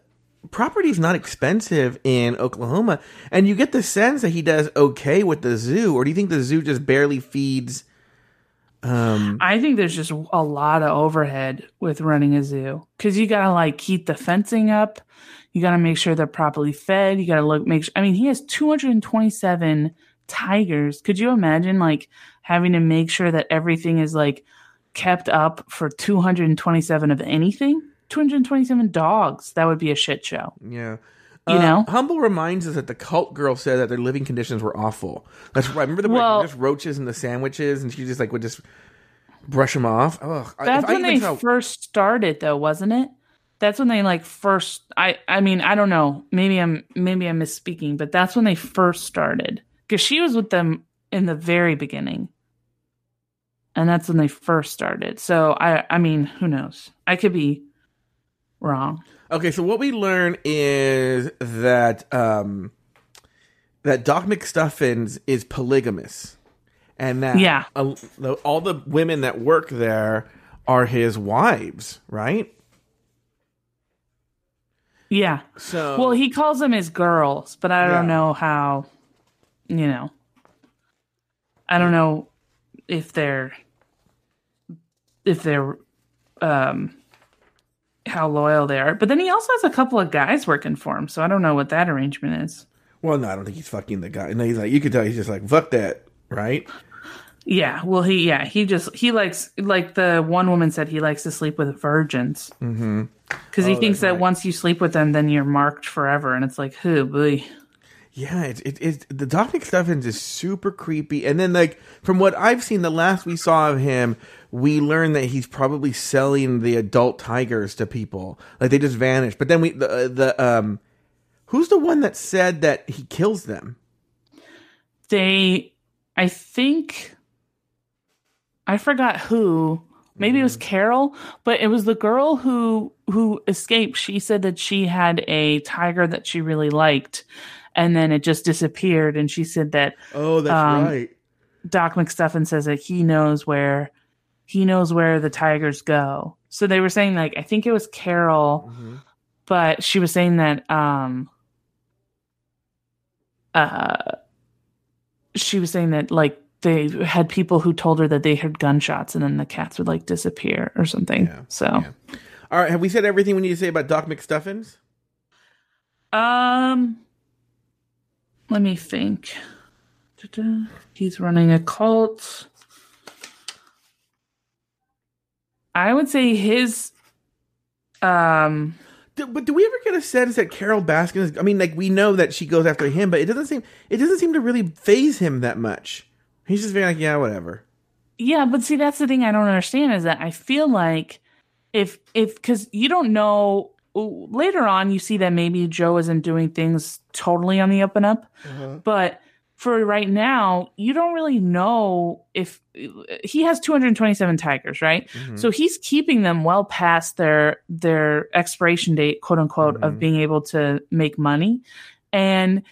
property is not expensive in Oklahoma, and you get the sense that he does okay with the zoo, or do you think the zoo just barely feeds? Um, I think there's just a lot of overhead with running a zoo because you gotta like keep the fencing up, you gotta make sure they're properly fed, you gotta look make sure. I mean, he has 227 tigers. Could you imagine like having to make sure that everything is like kept up for 227 of anything? 227 dogs. That would be a shit show. yeah. You Uh, know? Humble reminds us that the cult girl said that their living conditions were awful. That's right. Remember the Well- just roaches in the sandwiches, and she just like would just brush them off. Ugh. That's if when they saw- first started though, wasn't it? That's when they like first I I mean, I don't know. Maybe I'm maybe I'm misspeaking, but that's when they first started. Cuz she was with them in the very beginning. And that's when they first started. So I I mean, who knows? I could be wrong. Okay, so what we learn is that um, that Doc McStuffins is polygamous, and that Yeah. a- the- all the women that work there are his wives, right? Yeah. So Well, he calls them his girls, but I don't know how, you know. I don't know if they're if they're um how loyal they are. But then he also has a couple of guys working for him, so I don't know what that arrangement is. well, no, I don't think he's fucking the guy. No, he's like you could tell he's just like fuck that, right? Yeah, well he yeah, he just he likes like the one woman said he likes to sleep with virgins. Mm-hmm. Cuz he Oh, thinks that right. once you sleep with them then you're marked forever and it's like, "Who boy." Yeah, it's it, it's the Doc McStuffins is super creepy, and then like from what I've seen, the last we saw of him, we learned that he's probably selling the adult tigers to people, like they just vanish. But then we the the um, who's the one that said that he kills them? they i think i forgot who. Maybe it was carole but it was the girl who who escaped. She said that she had a tiger that she really liked and then it just disappeared and she said that Oh, that's Um, right. doc mcstuffin says that he knows where he knows where the tigers go so they were saying like i think it was carole Mhm. but she was saying that um uh she was saying that like they had people who told her that they heard gunshots and then the cats would like disappear or something Yeah, so All right, have we said everything we need to say about Doc McStuffins? um let me think Da-da. he's running a cult i would say his um Do, but do we ever get a sense that Carole Baskin is? I mean, like we know that she goes after him, but it doesn't seem it doesn't seem to really phase him that much. He's just being like, yeah, whatever. Yeah, but see, that's the thing I don't understand is that I feel like if if because you don't know later on, you see that maybe Joe isn't doing things totally on the up and up, but for right now, you don't really know if he has 227 tigers, right? Mm-hmm. So he's keeping them well past their their expiration date, quote unquote, Mhm. of being able to make money, and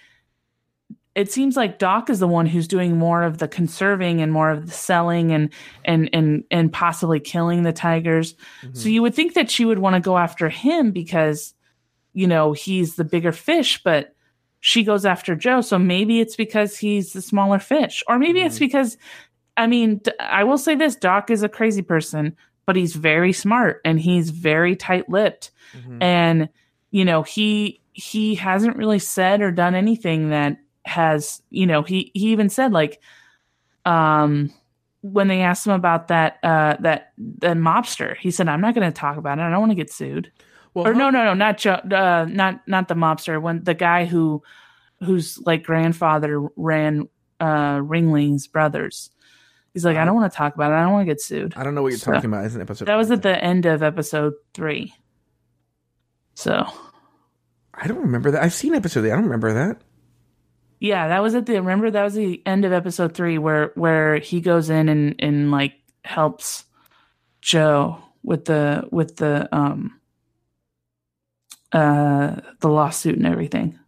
it seems like Doc is the one who's doing more of the conserving and more of the selling and and and and possibly killing the tigers. Mm-hmm. So you would think that she would want to go after him because you know he's the bigger fish, but she goes after Joe. So maybe it's because he's the smaller fish, or maybe it's because I mean I will say this: Doc is a crazy person, but he's very smart and he's very tight-lipped, Mhm. and you know he he hasn't really said or done anything that has you know he he even said like um when they asked him about that uh that the mobster he said i'm not going to talk about it i don't want to get sued Well, or no no no not Joe, uh not not the mobster when the guy who whose like grandfather ran uh ringling's brothers he's like i don't want to talk about it i don't want to get sued I don't know what you're So- talking about. It's an episode. that was at the end of episode three so I don't remember that. I've seen episode. eight. I don't remember that. Yeah, that was at the remember that was the end of episode three where where he goes in and and like helps Joe with the with the um uh the lawsuit and everything.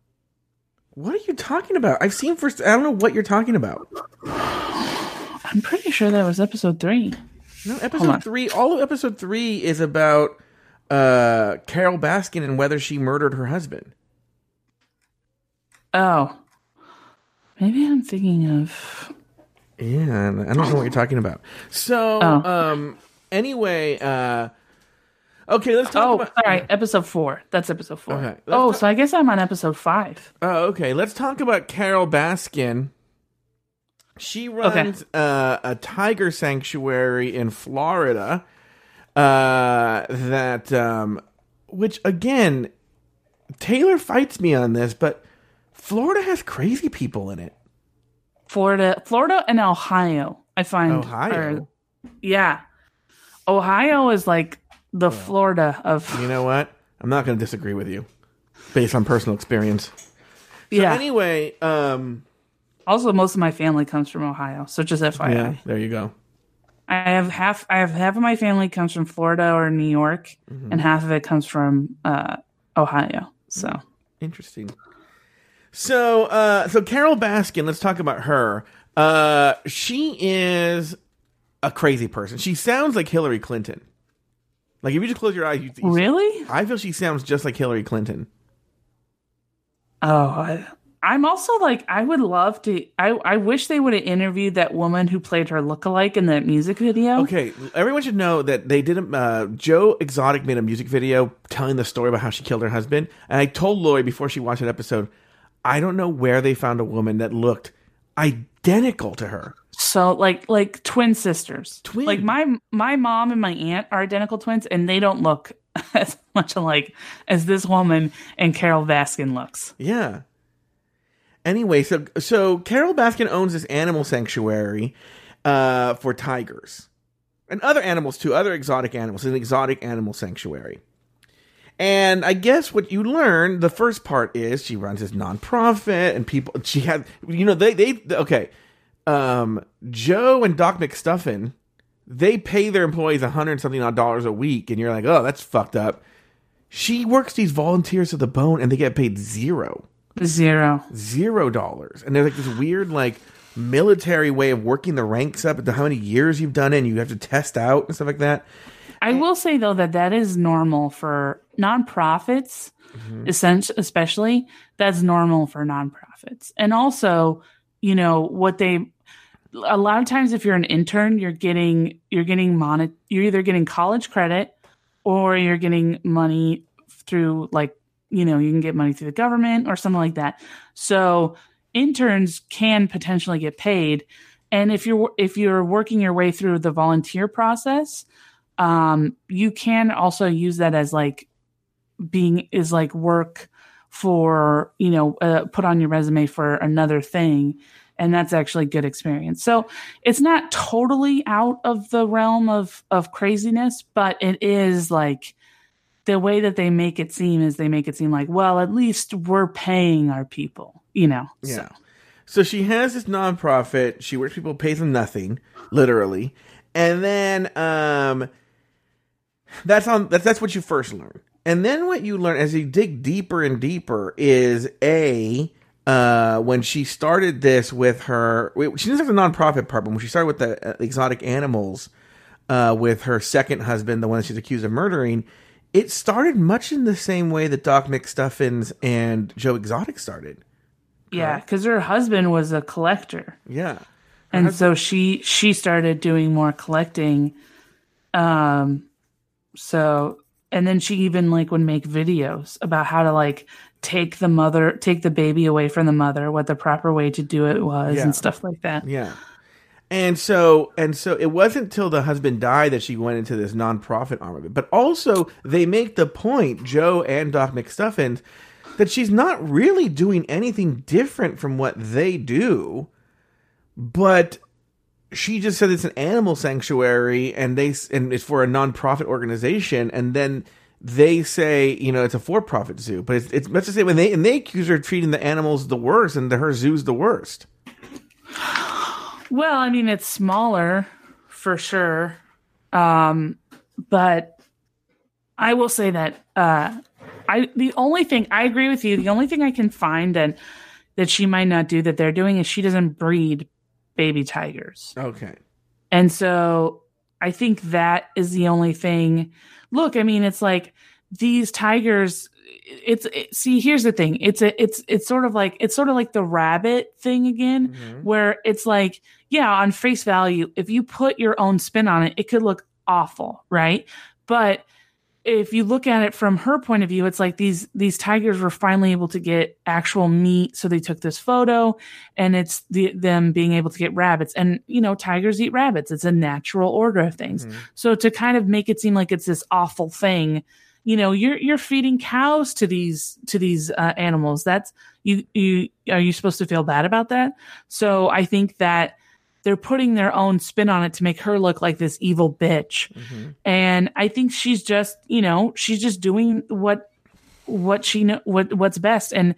What are you talking about? I've seen first. I don't know what you're talking about. I'm pretty sure that was episode three. No, episode three. All of episode three is about uh, Carole Baskin and whether she murdered her husband. Oh, maybe I'm thinking of. Yeah, I don't know what you're talking about. So, Oh. um, anyway, uh, okay, let's talk Oh, about. all right, episode four. That's episode four. Okay, Oh, talk- so I guess I'm on episode five. Oh, okay. Let's talk about Carole Baskin. She runs uh, a tiger sanctuary in Florida. Uh, that, um, which again, Taylor fights me on this, but Florida has crazy people in it. Florida, Florida, and Ohio. I find Ohio, are- yeah, Ohio is like the Florida of you know what? I'm not going to disagree with you, based on personal experience. So yeah. Anyway, um, also, most of my family comes from Ohio, so just FYI. yeah, there you go. I have half. I have half of my family comes from Florida or New York, Mm-hmm. and half of it comes from uh, Ohio. So Interesting. So, uh, so Carole Baskin, let's talk about her. Uh, she is a crazy person. She sounds like Hillary Clinton. Like if you just close your eyes, you, you really, I feel she sounds just like Hillary Clinton. oh, I, I'm also like I would love to. I I wish they would have interviewed that woman who played her lookalike in that music video. Okay, everyone should know that they did. a- Uh, Joe Exotic made a music video telling the story about how she killed her husband, and I told Lauri before she watched that episode, I don't know where they found a woman that looked identical to her. So like like twin sisters. Twin. Like my my mom and my aunt are identical twins, and they don't look (laughs) as much alike as this woman and Carole Baskin looks. Yeah. Anyway, so so Carole Baskin owns this animal sanctuary uh, for tigers and other animals too, other exotic animals, an exotic animal sanctuary. And I guess what you learn, the first part is she runs this nonprofit, and people she had, you know, they they okay, um, Joe and Doc McStuffin, they pay their employees a hundred something odd dollars a week, and you're like, oh, that's fucked up. She works these volunteers to the bone, and they get paid zero Zero. zero dollars and there's like this weird like military way of working the ranks up to how many years you've done it and you have to test out and stuff like that I will say though that that is normal for nonprofits, essen- especially. That's normal for nonprofits, and also, you know what they. A lot of times, if you're an intern, you're getting you're getting monet. You're either getting college credit, or you're getting money through like you know you can get money through the government or something like that. So interns can potentially get paid, and if you're if you're working your way through the volunteer process um you can also use that as like being is like work for you know uh, put on your resume for another thing and that's actually good experience. So it's not totally out of the realm of of craziness but it is like the way that they make it seem is they make it seem like well at least we're paying our people you know yeah. So, so she has this nonprofit. She works people pays them nothing literally. And then um that's on that's that's what you first learn and then what you learn as you dig deeper and deeper is a uh, when she started this with her, she doesn't have the nonprofit part, but when she started with the uh, exotic animals, uh, with her second husband, the one that she's accused of murdering, it started much in the same way that Doc McStuffins and Joe Exotic started. yeah because her husband was a collector Yeah. and so she she started doing more collecting um so and then she even like would make videos about how to like take the mother take the baby away from the mother what the proper way to do it was Yeah. and stuff like that Yeah. And so and so it wasn't till the husband died that she went into this nonprofit arm of it. But also they make the point, Joe and Doc McStuffins, that she's not really doing anything different from what they do, but she just said it's an animal sanctuary and they and it's for a nonprofit organization and then they say you know it's a for-profit zoo but it's, it's much to say when they and they accuse her of treating the animals the worst and the, her zoo's the worst. Well i mean it's smaller for sure. Um but i will say that uh i the only thing i agree with you. The only thing i can find and that she might not do that they're doing is she doesn't breed baby tigers okay And so I think that is the only thing. Look, I mean, it's like these tigers. It's it, see, here's the thing. It's a, it's, it's sort of like, it's sort of like the rabbit thing again, Mhm. where it's like, yeah, on face value, if you put your own spin on it, it could look awful, right? But if you look at it from her point of view, it's like these these tigers were finally able to get actual meat, so they took this photo, and it's the them being able to get rabbits. And you know, tigers eat rabbits; it's a natural order of things. Mhm. So to kind of make it seem like it's this awful thing, you know, you're you're feeding cows to these to these uh, animals. That's you you are you supposed to feel bad about that? So I think that they're putting their own spin on it to make her look like this evil bitch Mhm. and I think she's just, you know, she's just doing what what she know what what's best. And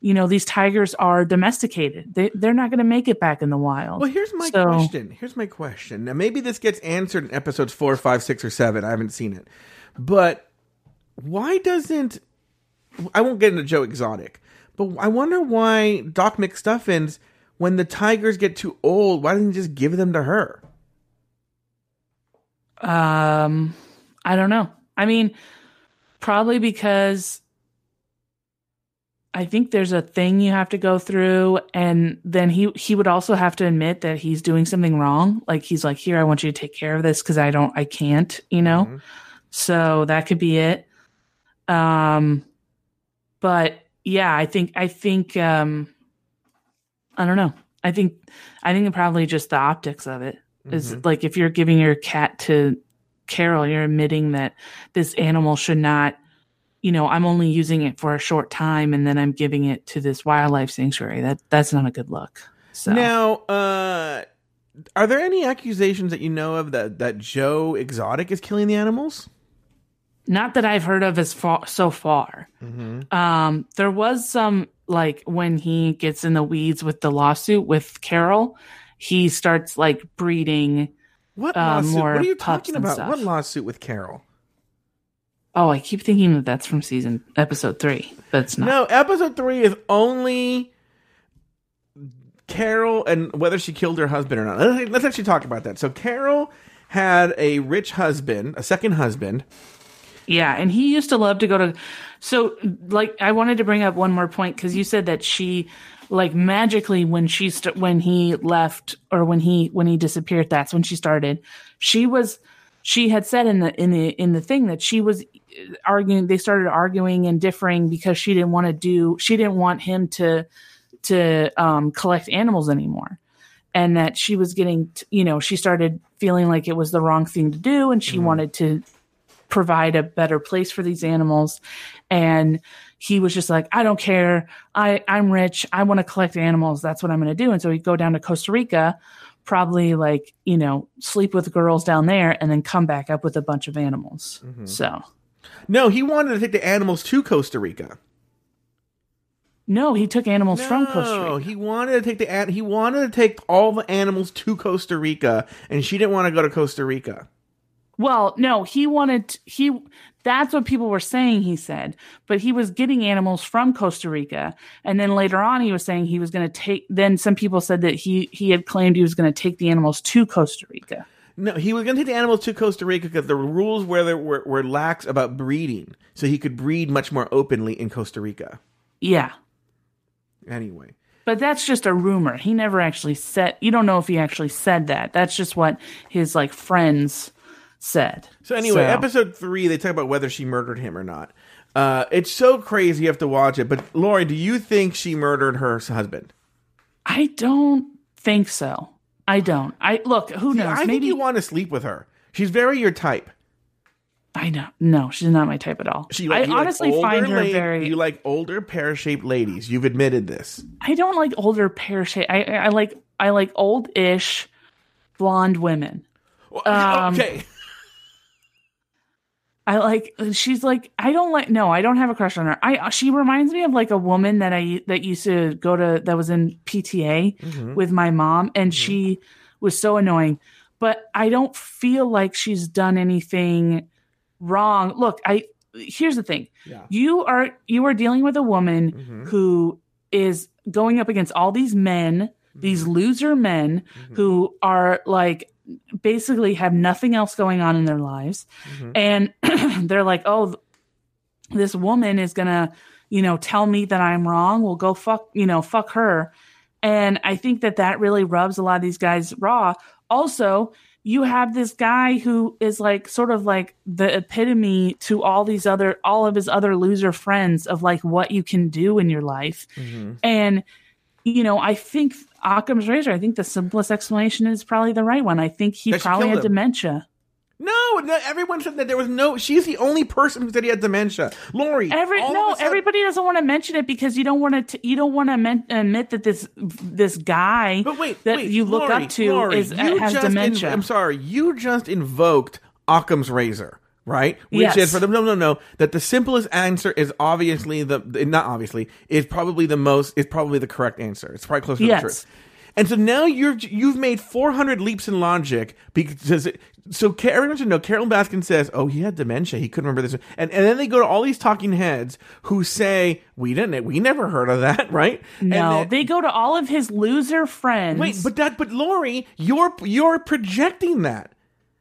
you know, these tigers are domesticated. They they're not going to make it back in the wild. Well, here's my So- question. Here's my question. Now, maybe this gets answered in episodes four, five, six, or seven. I haven't seen it, but why doesn't I won't get into Joe Exotic, but I wonder why Doc McStuffins, when the tigers get too old, why doesn't he just give them to her? Um, I don't know. I mean, probably because I think there's a thing you have to go through, and then he he would also have to admit that he's doing something wrong. Like he's like, "Here, I want you to take care of this because I don't, I can't," you know. Mhm. So that could be it. Um, but yeah, I think I think um, I don't know. I think I think probably just the optics of it is Mhm. like if you're giving your cat to Carole, you're admitting that this animal should not. You know, I'm only using it for a short time, and then I'm giving it to this wildlife sanctuary. That that's not a good look. So Now, uh, are there any accusations that you know of that that Joe Exotic is killing the animals? not that I've heard of as far so far. Mm-hmm. Um, there was some like when he gets in the weeds with the lawsuit with Carole, he starts like breeding. What Uh, lawsuit? more What are you talking about? stuff. What lawsuit with Carole? Oh, I keep thinking that that's from season episode three, but it's not. No, episode three is only Carole and whether she killed her husband or not. Let's actually talk about that. So Carole had a rich husband, a second husband. Yeah, and he used to love to go to. So, like, I wanted to bring up one more point because you said that she, like, magically when she st- when he left or when he when he disappeared, that's when she started. She was, she had said in the in the in the thing that she was arguing. They started arguing and differing because she didn't want to do. She didn't want him to to um, collect animals anymore and that she was getting t- you know she started feeling like it was the wrong thing to do and she wanted to provide a better place for these animals. And he was just like i don't care. I i'm rich. I want to collect animals. That's what i'm going to do. And so he'd go down to costa rica probably like you know sleep with girls down there and then come back up with a bunch of animals. Mm-hmm. So. No, he wanted to take the animals to Costa Rica. no he took animals from costa rica. he wanted to take the he wanted to take all the animals to Costa Rica, and she didn't want to go to Costa Rica. Well, no, he wanted he that's what people were saying he said, but he was getting animals from Costa Rica and then later on he was saying he was going to take then some people said that he he had claimed he was going to take the animals to Costa Rica. No, he was going to take the animals to Costa Rica because the rules were, there were were lax about breeding, so he could breed much more openly in Costa Rica. Yeah. Anyway, But that's just a rumor. He never actually said you don't know if he actually said that. That's just what his like friends said. so anyway, So- episode three they talk about whether she murdered him or not. Uh, it's so crazy you have to watch it. But Lauri, do you think she murdered her husband? I don't think so. I don't. I look, who knows? I Maybe you want to sleep with her. She's very your type. I know. No, she's not my type at all. She, I you like honestly find her la- very. You like older pear shaped ladies. You've admitted this. I don't like older pear shape. I, I like I like old-ish blonde women. (laughs) Um, okay. I like she's like I don't like no I don't have a crush on her. I she reminds me of like a woman that I that used to go to that was in PTA Mhm. with my mom and she was so annoying. But I don't feel like she's done anything wrong. Look, I here's the thing. Yeah. You are you are dealing with a woman Mhm. who is going up against all these men, these loser men Mhm. who are like basically have nothing else going on in their lives, and (clears throat) they're like, oh, this woman is gonna, you know, tell me that I'm wrong. Well, go fuck, you know, fuck her. And I think that that really rubs a lot of these guys raw. Also, you have this guy who is like sort of like the epitome to all these other all of his other loser friends of like what you can do in your life. Mm-hmm. And you know, I think Occam's razor, I think the simplest explanation is probably the right one. I think he That probably had him. dementia. No, no, everyone said that there was no. She's the only person who said he had dementia. Lauri. Every no, sudden- everybody doesn't want to mention it because you don't want to. You don't want to men- admit that this this guy But wait, that wait, you look Lauri, up to Lauri, is has dementia. I'm sorry, you just invoked Occam's razor, right? Which Yes. is for them, no, no, no. That the simplest answer is obviously the not obviously is probably the most is probably the correct answer. It's probably closer to the truth. And so now you've you've made 400 leaps in logic because it, so everyone should know Carole Baskin says, "Oh, he had dementia. He couldn't remember this." And and then they go to all these talking heads who say, "We didn't. We never heard of that, (laughs) right?" And no, then- they go to all of his loser friends. Wait, but that, but Lauri, you're you're projecting that.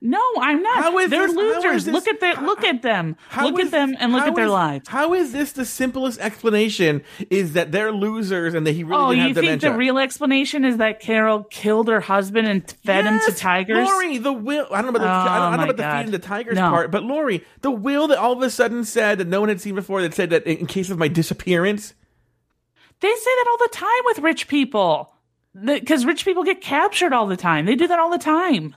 No, I'm not. How is They're this- is losers. look at their look at them. Look is- at them and look at their is- lives. How is this the simplest explanation? Is that they're losers and that he really Oh, you think dementia? the real explanation is that Carole killed her husband and fed him to tigers? Lauri, the will. I don't know about the, I don't, I Oh, don't know my about the feeding the tigers No. part, but Lauri, the will that all of a sudden said that no one had seen before that said that in case of my disappearance. They say that all the time with rich people. Because rich people get captured all the time. They do that all the time.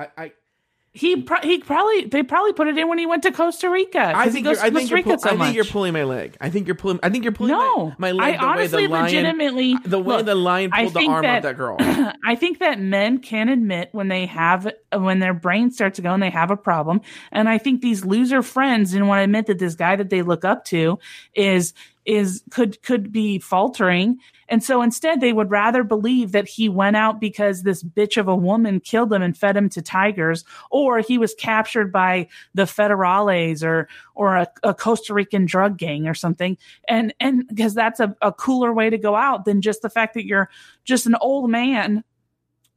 I, I, He pro- he probably they probably put it in when he went to Costa Rica. I think I think Rica pull, so I think you're pulling my leg. I think you're pulling. I think you're pulling No, my, my leg. I the way honestly the lion, legitimately- (laughs) the way look, the lion pulled the arm that- that girl. (clears throat) I think that men can admit when they have when their brain starts to go and they have a problem. And I think these loser friends didn't want to admit that this guy that they look up to is is could could be faltering. And so instead they would rather believe that he went out because this bitch of a woman killed him and fed him to tigers, or he was captured by the federales or or a, a Costa Rican drug gang or something. And and because that's a, a cooler way to go out than just the fact that you're just an old man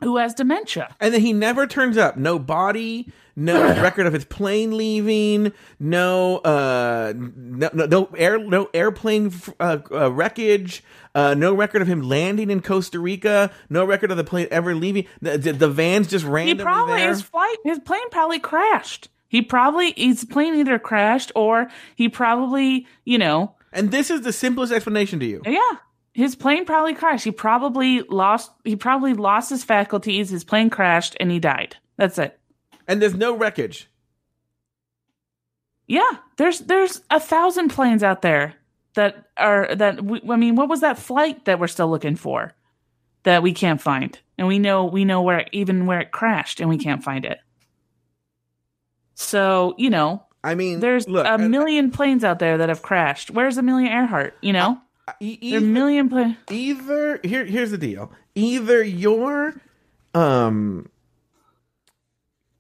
who has dementia. And then he never turns up. No body, no (clears throat) record of his plane leaving, no uh, no, no, no air, no airplane uh, uh, wreckage, uh, no record of him landing in Costa Rica, no record of the plane ever leaving. The, the, the van's just He randomly probably there. his flight his plane probably crashed. He probably his plane either crashed or he probably, you know, And this is the simplest explanation to you. yeah. His plane probably crashed. He probably lost he probably lost his faculties, his plane crashed and he died. That's it. And there's no wreckage. Yeah, there's there's a thousand planes out there that are that we, I mean, what was that flight that we're still looking for that we can't find, and we know we know where even where it crashed, and we can't find it. So you know, I mean, there's look, a million planes out there that have crashed. Where's Amelia Earhart? You know, e- there are a either- million planes. either here here's the deal either you're um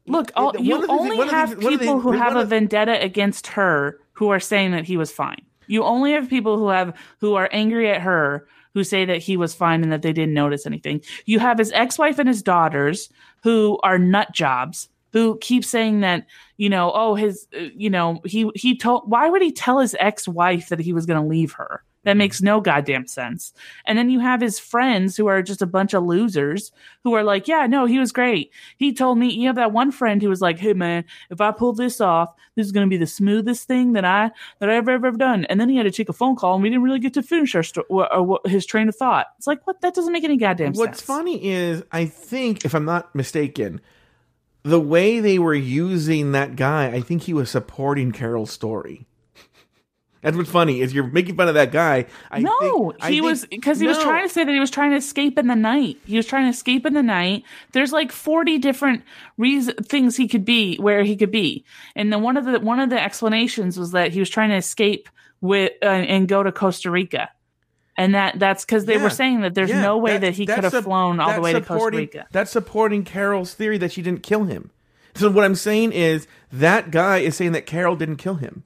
Look, all, you only things- have things- one of people who have a vendetta against her who are saying that he was fine. You only have people who have who are angry at her who say that he was fine and that they didn't notice anything. You have his ex-wife and his daughters who are nut jobs who keep saying that you know oh his uh, you know he he told why would he tell his ex-wife that he was going to leave her that makes no goddamn sense. And then you have his friends who are just a bunch of losers who are like yeah no he was great. He told me you have that one friend who was like hey man if i pull this off this is going to be the smoothest thing that i that i've ever, ever done. And then he had to take a phone call and we didn't really get to finish our sto- or, or, uh, his train of thought. It's like what? That doesn't make any goddamn What's sense. What's funny is, I think, if I'm not mistaken, the way they were using that guy, I think he was supporting Carole's story. That's what's funny is you're making fun of that guy. I no, think, he think- was because he was trying to say that he was trying to escape in the night. He was trying to escape in the night. There's like 40 different reason things he could be where he could be, and then one of the one of the explanations was that he was trying to escape with uh, and go to Costa Rica, and that that's because they Yeah. were saying that there's Yeah, no way that he could have flown all the way to Costa Rica. That's supporting Carole's theory that she didn't kill him. So what I'm saying is that guy is saying that Carole didn't kill him.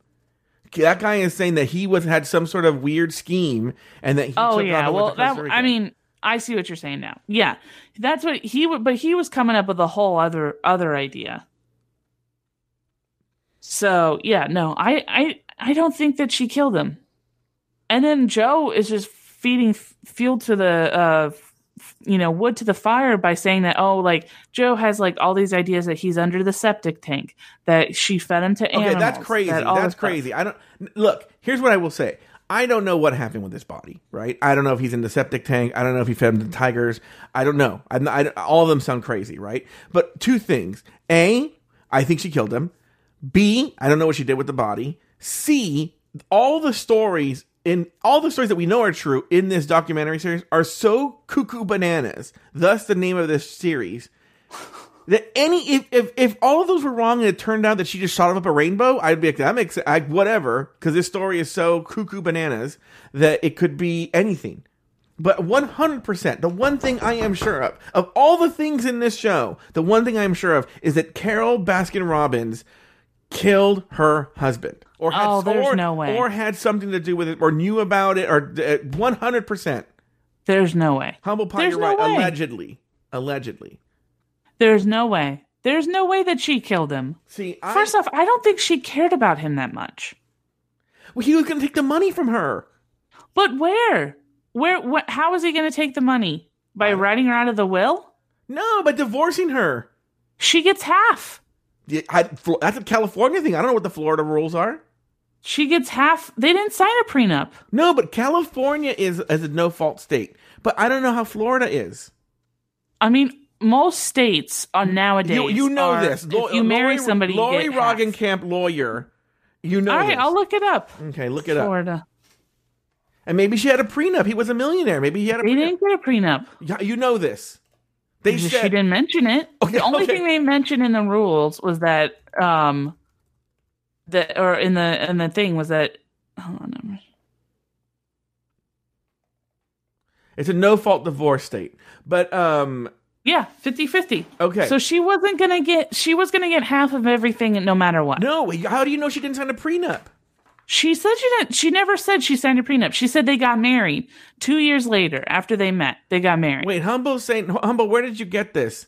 That guy is saying that he was had some sort of weird scheme and that he Oh took yeah, well went to Costa that I mean I see what you're saying now. Yeah, that's what he would. But he was coming up with a whole other other idea. So yeah, no, I I I don't think that she killed him. And then Joe is just feeding f- fuel to the uh you know wood to the fire by saying that oh like Joe has like all these ideas that he's under the septic tank that she fed him to animals. Okay, that's crazy. that That's this stuff. crazy. I don't look. Here's what I will say. I don't know what happened with this body, right? I don't know if he's in the septic tank. I don't know if he fed him to tigers. I don't know. I, I, all of them sound crazy, right? But two things: a, I think she killed him. B, I don't know what she did with the body. C, all the stories in all the stories that we know are true in this documentary series are so cuckoo bananas. Thus, the name of this series (laughs) that any if, if if all of those were wrong and it turned out that she just shot up a rainbow, I'd be like that makes I, whatever because this story is so cuckoo bananas that it could be anything. But 100%, the one thing I am sure of, of all the things in this show, the one thing I am sure of is that Carole Baskin Robbins killed her husband. Or had, Oh, there's or, no way. Or had something to do with it, or knew about it, or uh, 100%. There's no way. Humble pie, There's you're no right. way. Allegedly. Allegedly. There's no way. There's no way that she killed him. See, I, First off, I don't think she cared about him that much. Well, he was going to take the money from her. But where? Where? What? How is he going to take the money by writing her out of the will? No, by divorcing her. She gets half. I, that's a California thing. I don't know what the Florida rules are. She gets half. They didn't sign a prenup. No, but California is, is a no fault state. But I don't know how Florida is. I mean, most states are nowadays. You, you know are- this. Lo- you marry Lauri- somebody, Lauri half. Roggenkamp, lawyer. You know All right, this. I'll look it up. okay, look it up. Florida. And maybe she had a prenup. He was a millionaire. Maybe he had a They prenup. didn't get a prenup. Yeah, you know this. They said she didn't mention it. (laughs) Okay, the only okay. thing they mentioned in the rules was that um that or in the in the thing was that hold on. It's a no fault divorce state. But um Yeah, 50-50. okay. So she wasn't going to get she was going to get half of everything no matter what. no, how do you know she didn't sign a prenup? She said she didn't she never said she signed a prenup. She said they got married 2 years later after they met. They got married. Wait, Humble's saying, Humble, where did you get this?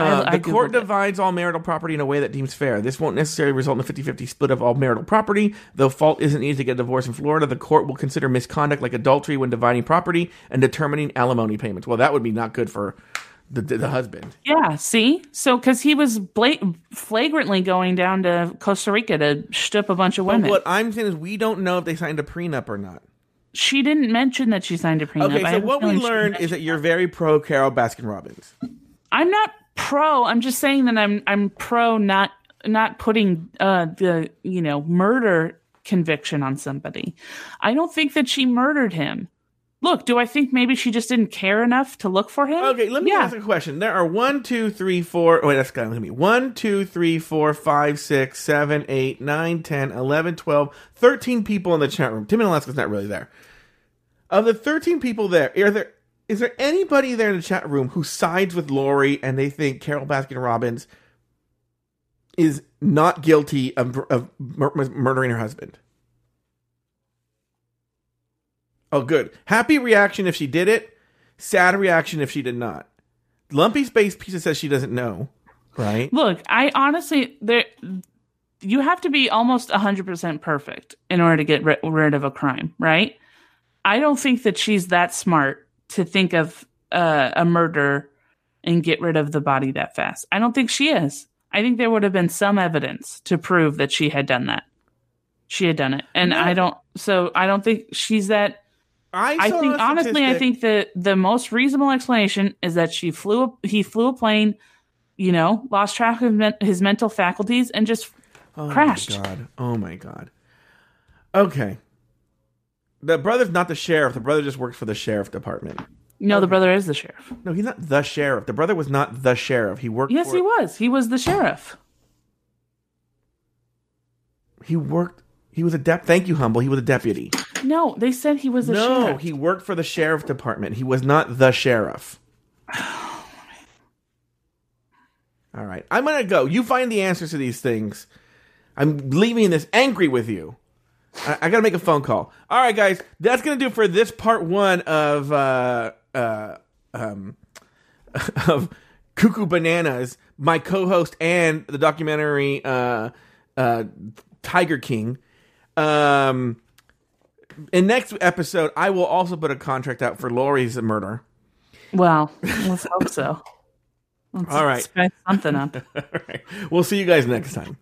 Uh, I the court Googled it. divides all marital property in a way that deems fair. This won't necessarily result in a 50 50 split of all marital property. Though fault isn't needed to get a divorce in Florida, the court will consider misconduct like adultery when dividing property and determining alimony payments. Well, that would be not good for the, the, the husband. Yeah, see? So cuz he was blat- flagrantly going down to Costa Rica to shtup a bunch of But women. what I'm saying is, we don't know if they signed a prenup or not. She didn't mention that she signed a prenup. Okay, so what we learned is that you're very pro Carole Baskin Robbins. I'm not pro. I'm just saying that I'm I'm pro not not putting uh the you know murder conviction on somebody. I don't think that she murdered him. Look, do I think maybe she just didn't care enough to look for him? Okay, let me yeah. ask a question. There are one, two, three, four. Oh, wait, that's kind to be One, two, three, four, five, six, seven, eight, nine, ten, eleven, twelve, thirteen people in the chat room. Tim and Alaska's not really there. Of the thirteen people there, are there is there anybody there in the chat room who sides with Lauri and they think Carole Baskin Robbins is not guilty of, of mur- murdering her husband? Oh, good. Happy reaction if she did it. Sad reaction if she did not. Lumpy Space Pizza says she doesn't know. Right? Look, I honestly there you have to be almost 100% perfect in order to get ri- rid of a crime, right? I don't think that she's that smart to think of uh, a murder and get rid of the body that fast. I don't think she is. I think there would have been some evidence to prove that she had done that. She had done it. And No. I don't so I don't think she's that I saw think honestly, I think that the most reasonable explanation is that she flew. A, he flew a plane, you know, lost track of men- his mental faculties and just oh crashed. My god. Oh my god. Okay. The brother's not the sheriff. The brother just works for the sheriff department. no. The brother is the sheriff. No, he's not the sheriff. The brother was not the sheriff. He worked. Yes, for, he was. He was the sheriff. He worked. He was a dep. Thank you, humble. He was a deputy. No, they said he was a no, sheriff. he worked for the sheriff department. He was not the sheriff. (sighs) All right, I'm gonna go. You find the answers to these things. I'm leaving this angry with you. I, I gotta make a phone call. All right, guys, that's gonna do for this part one of uh, uh, um, (laughs) of Koo Koo Bananas, my co-host and the documentary uh, uh, Tiger King. Um, in next episode, I will also put a contract out for Lauri's murder. Well, let's hope so. Let's All right. something up. (laughs) All right. We'll see you guys next time.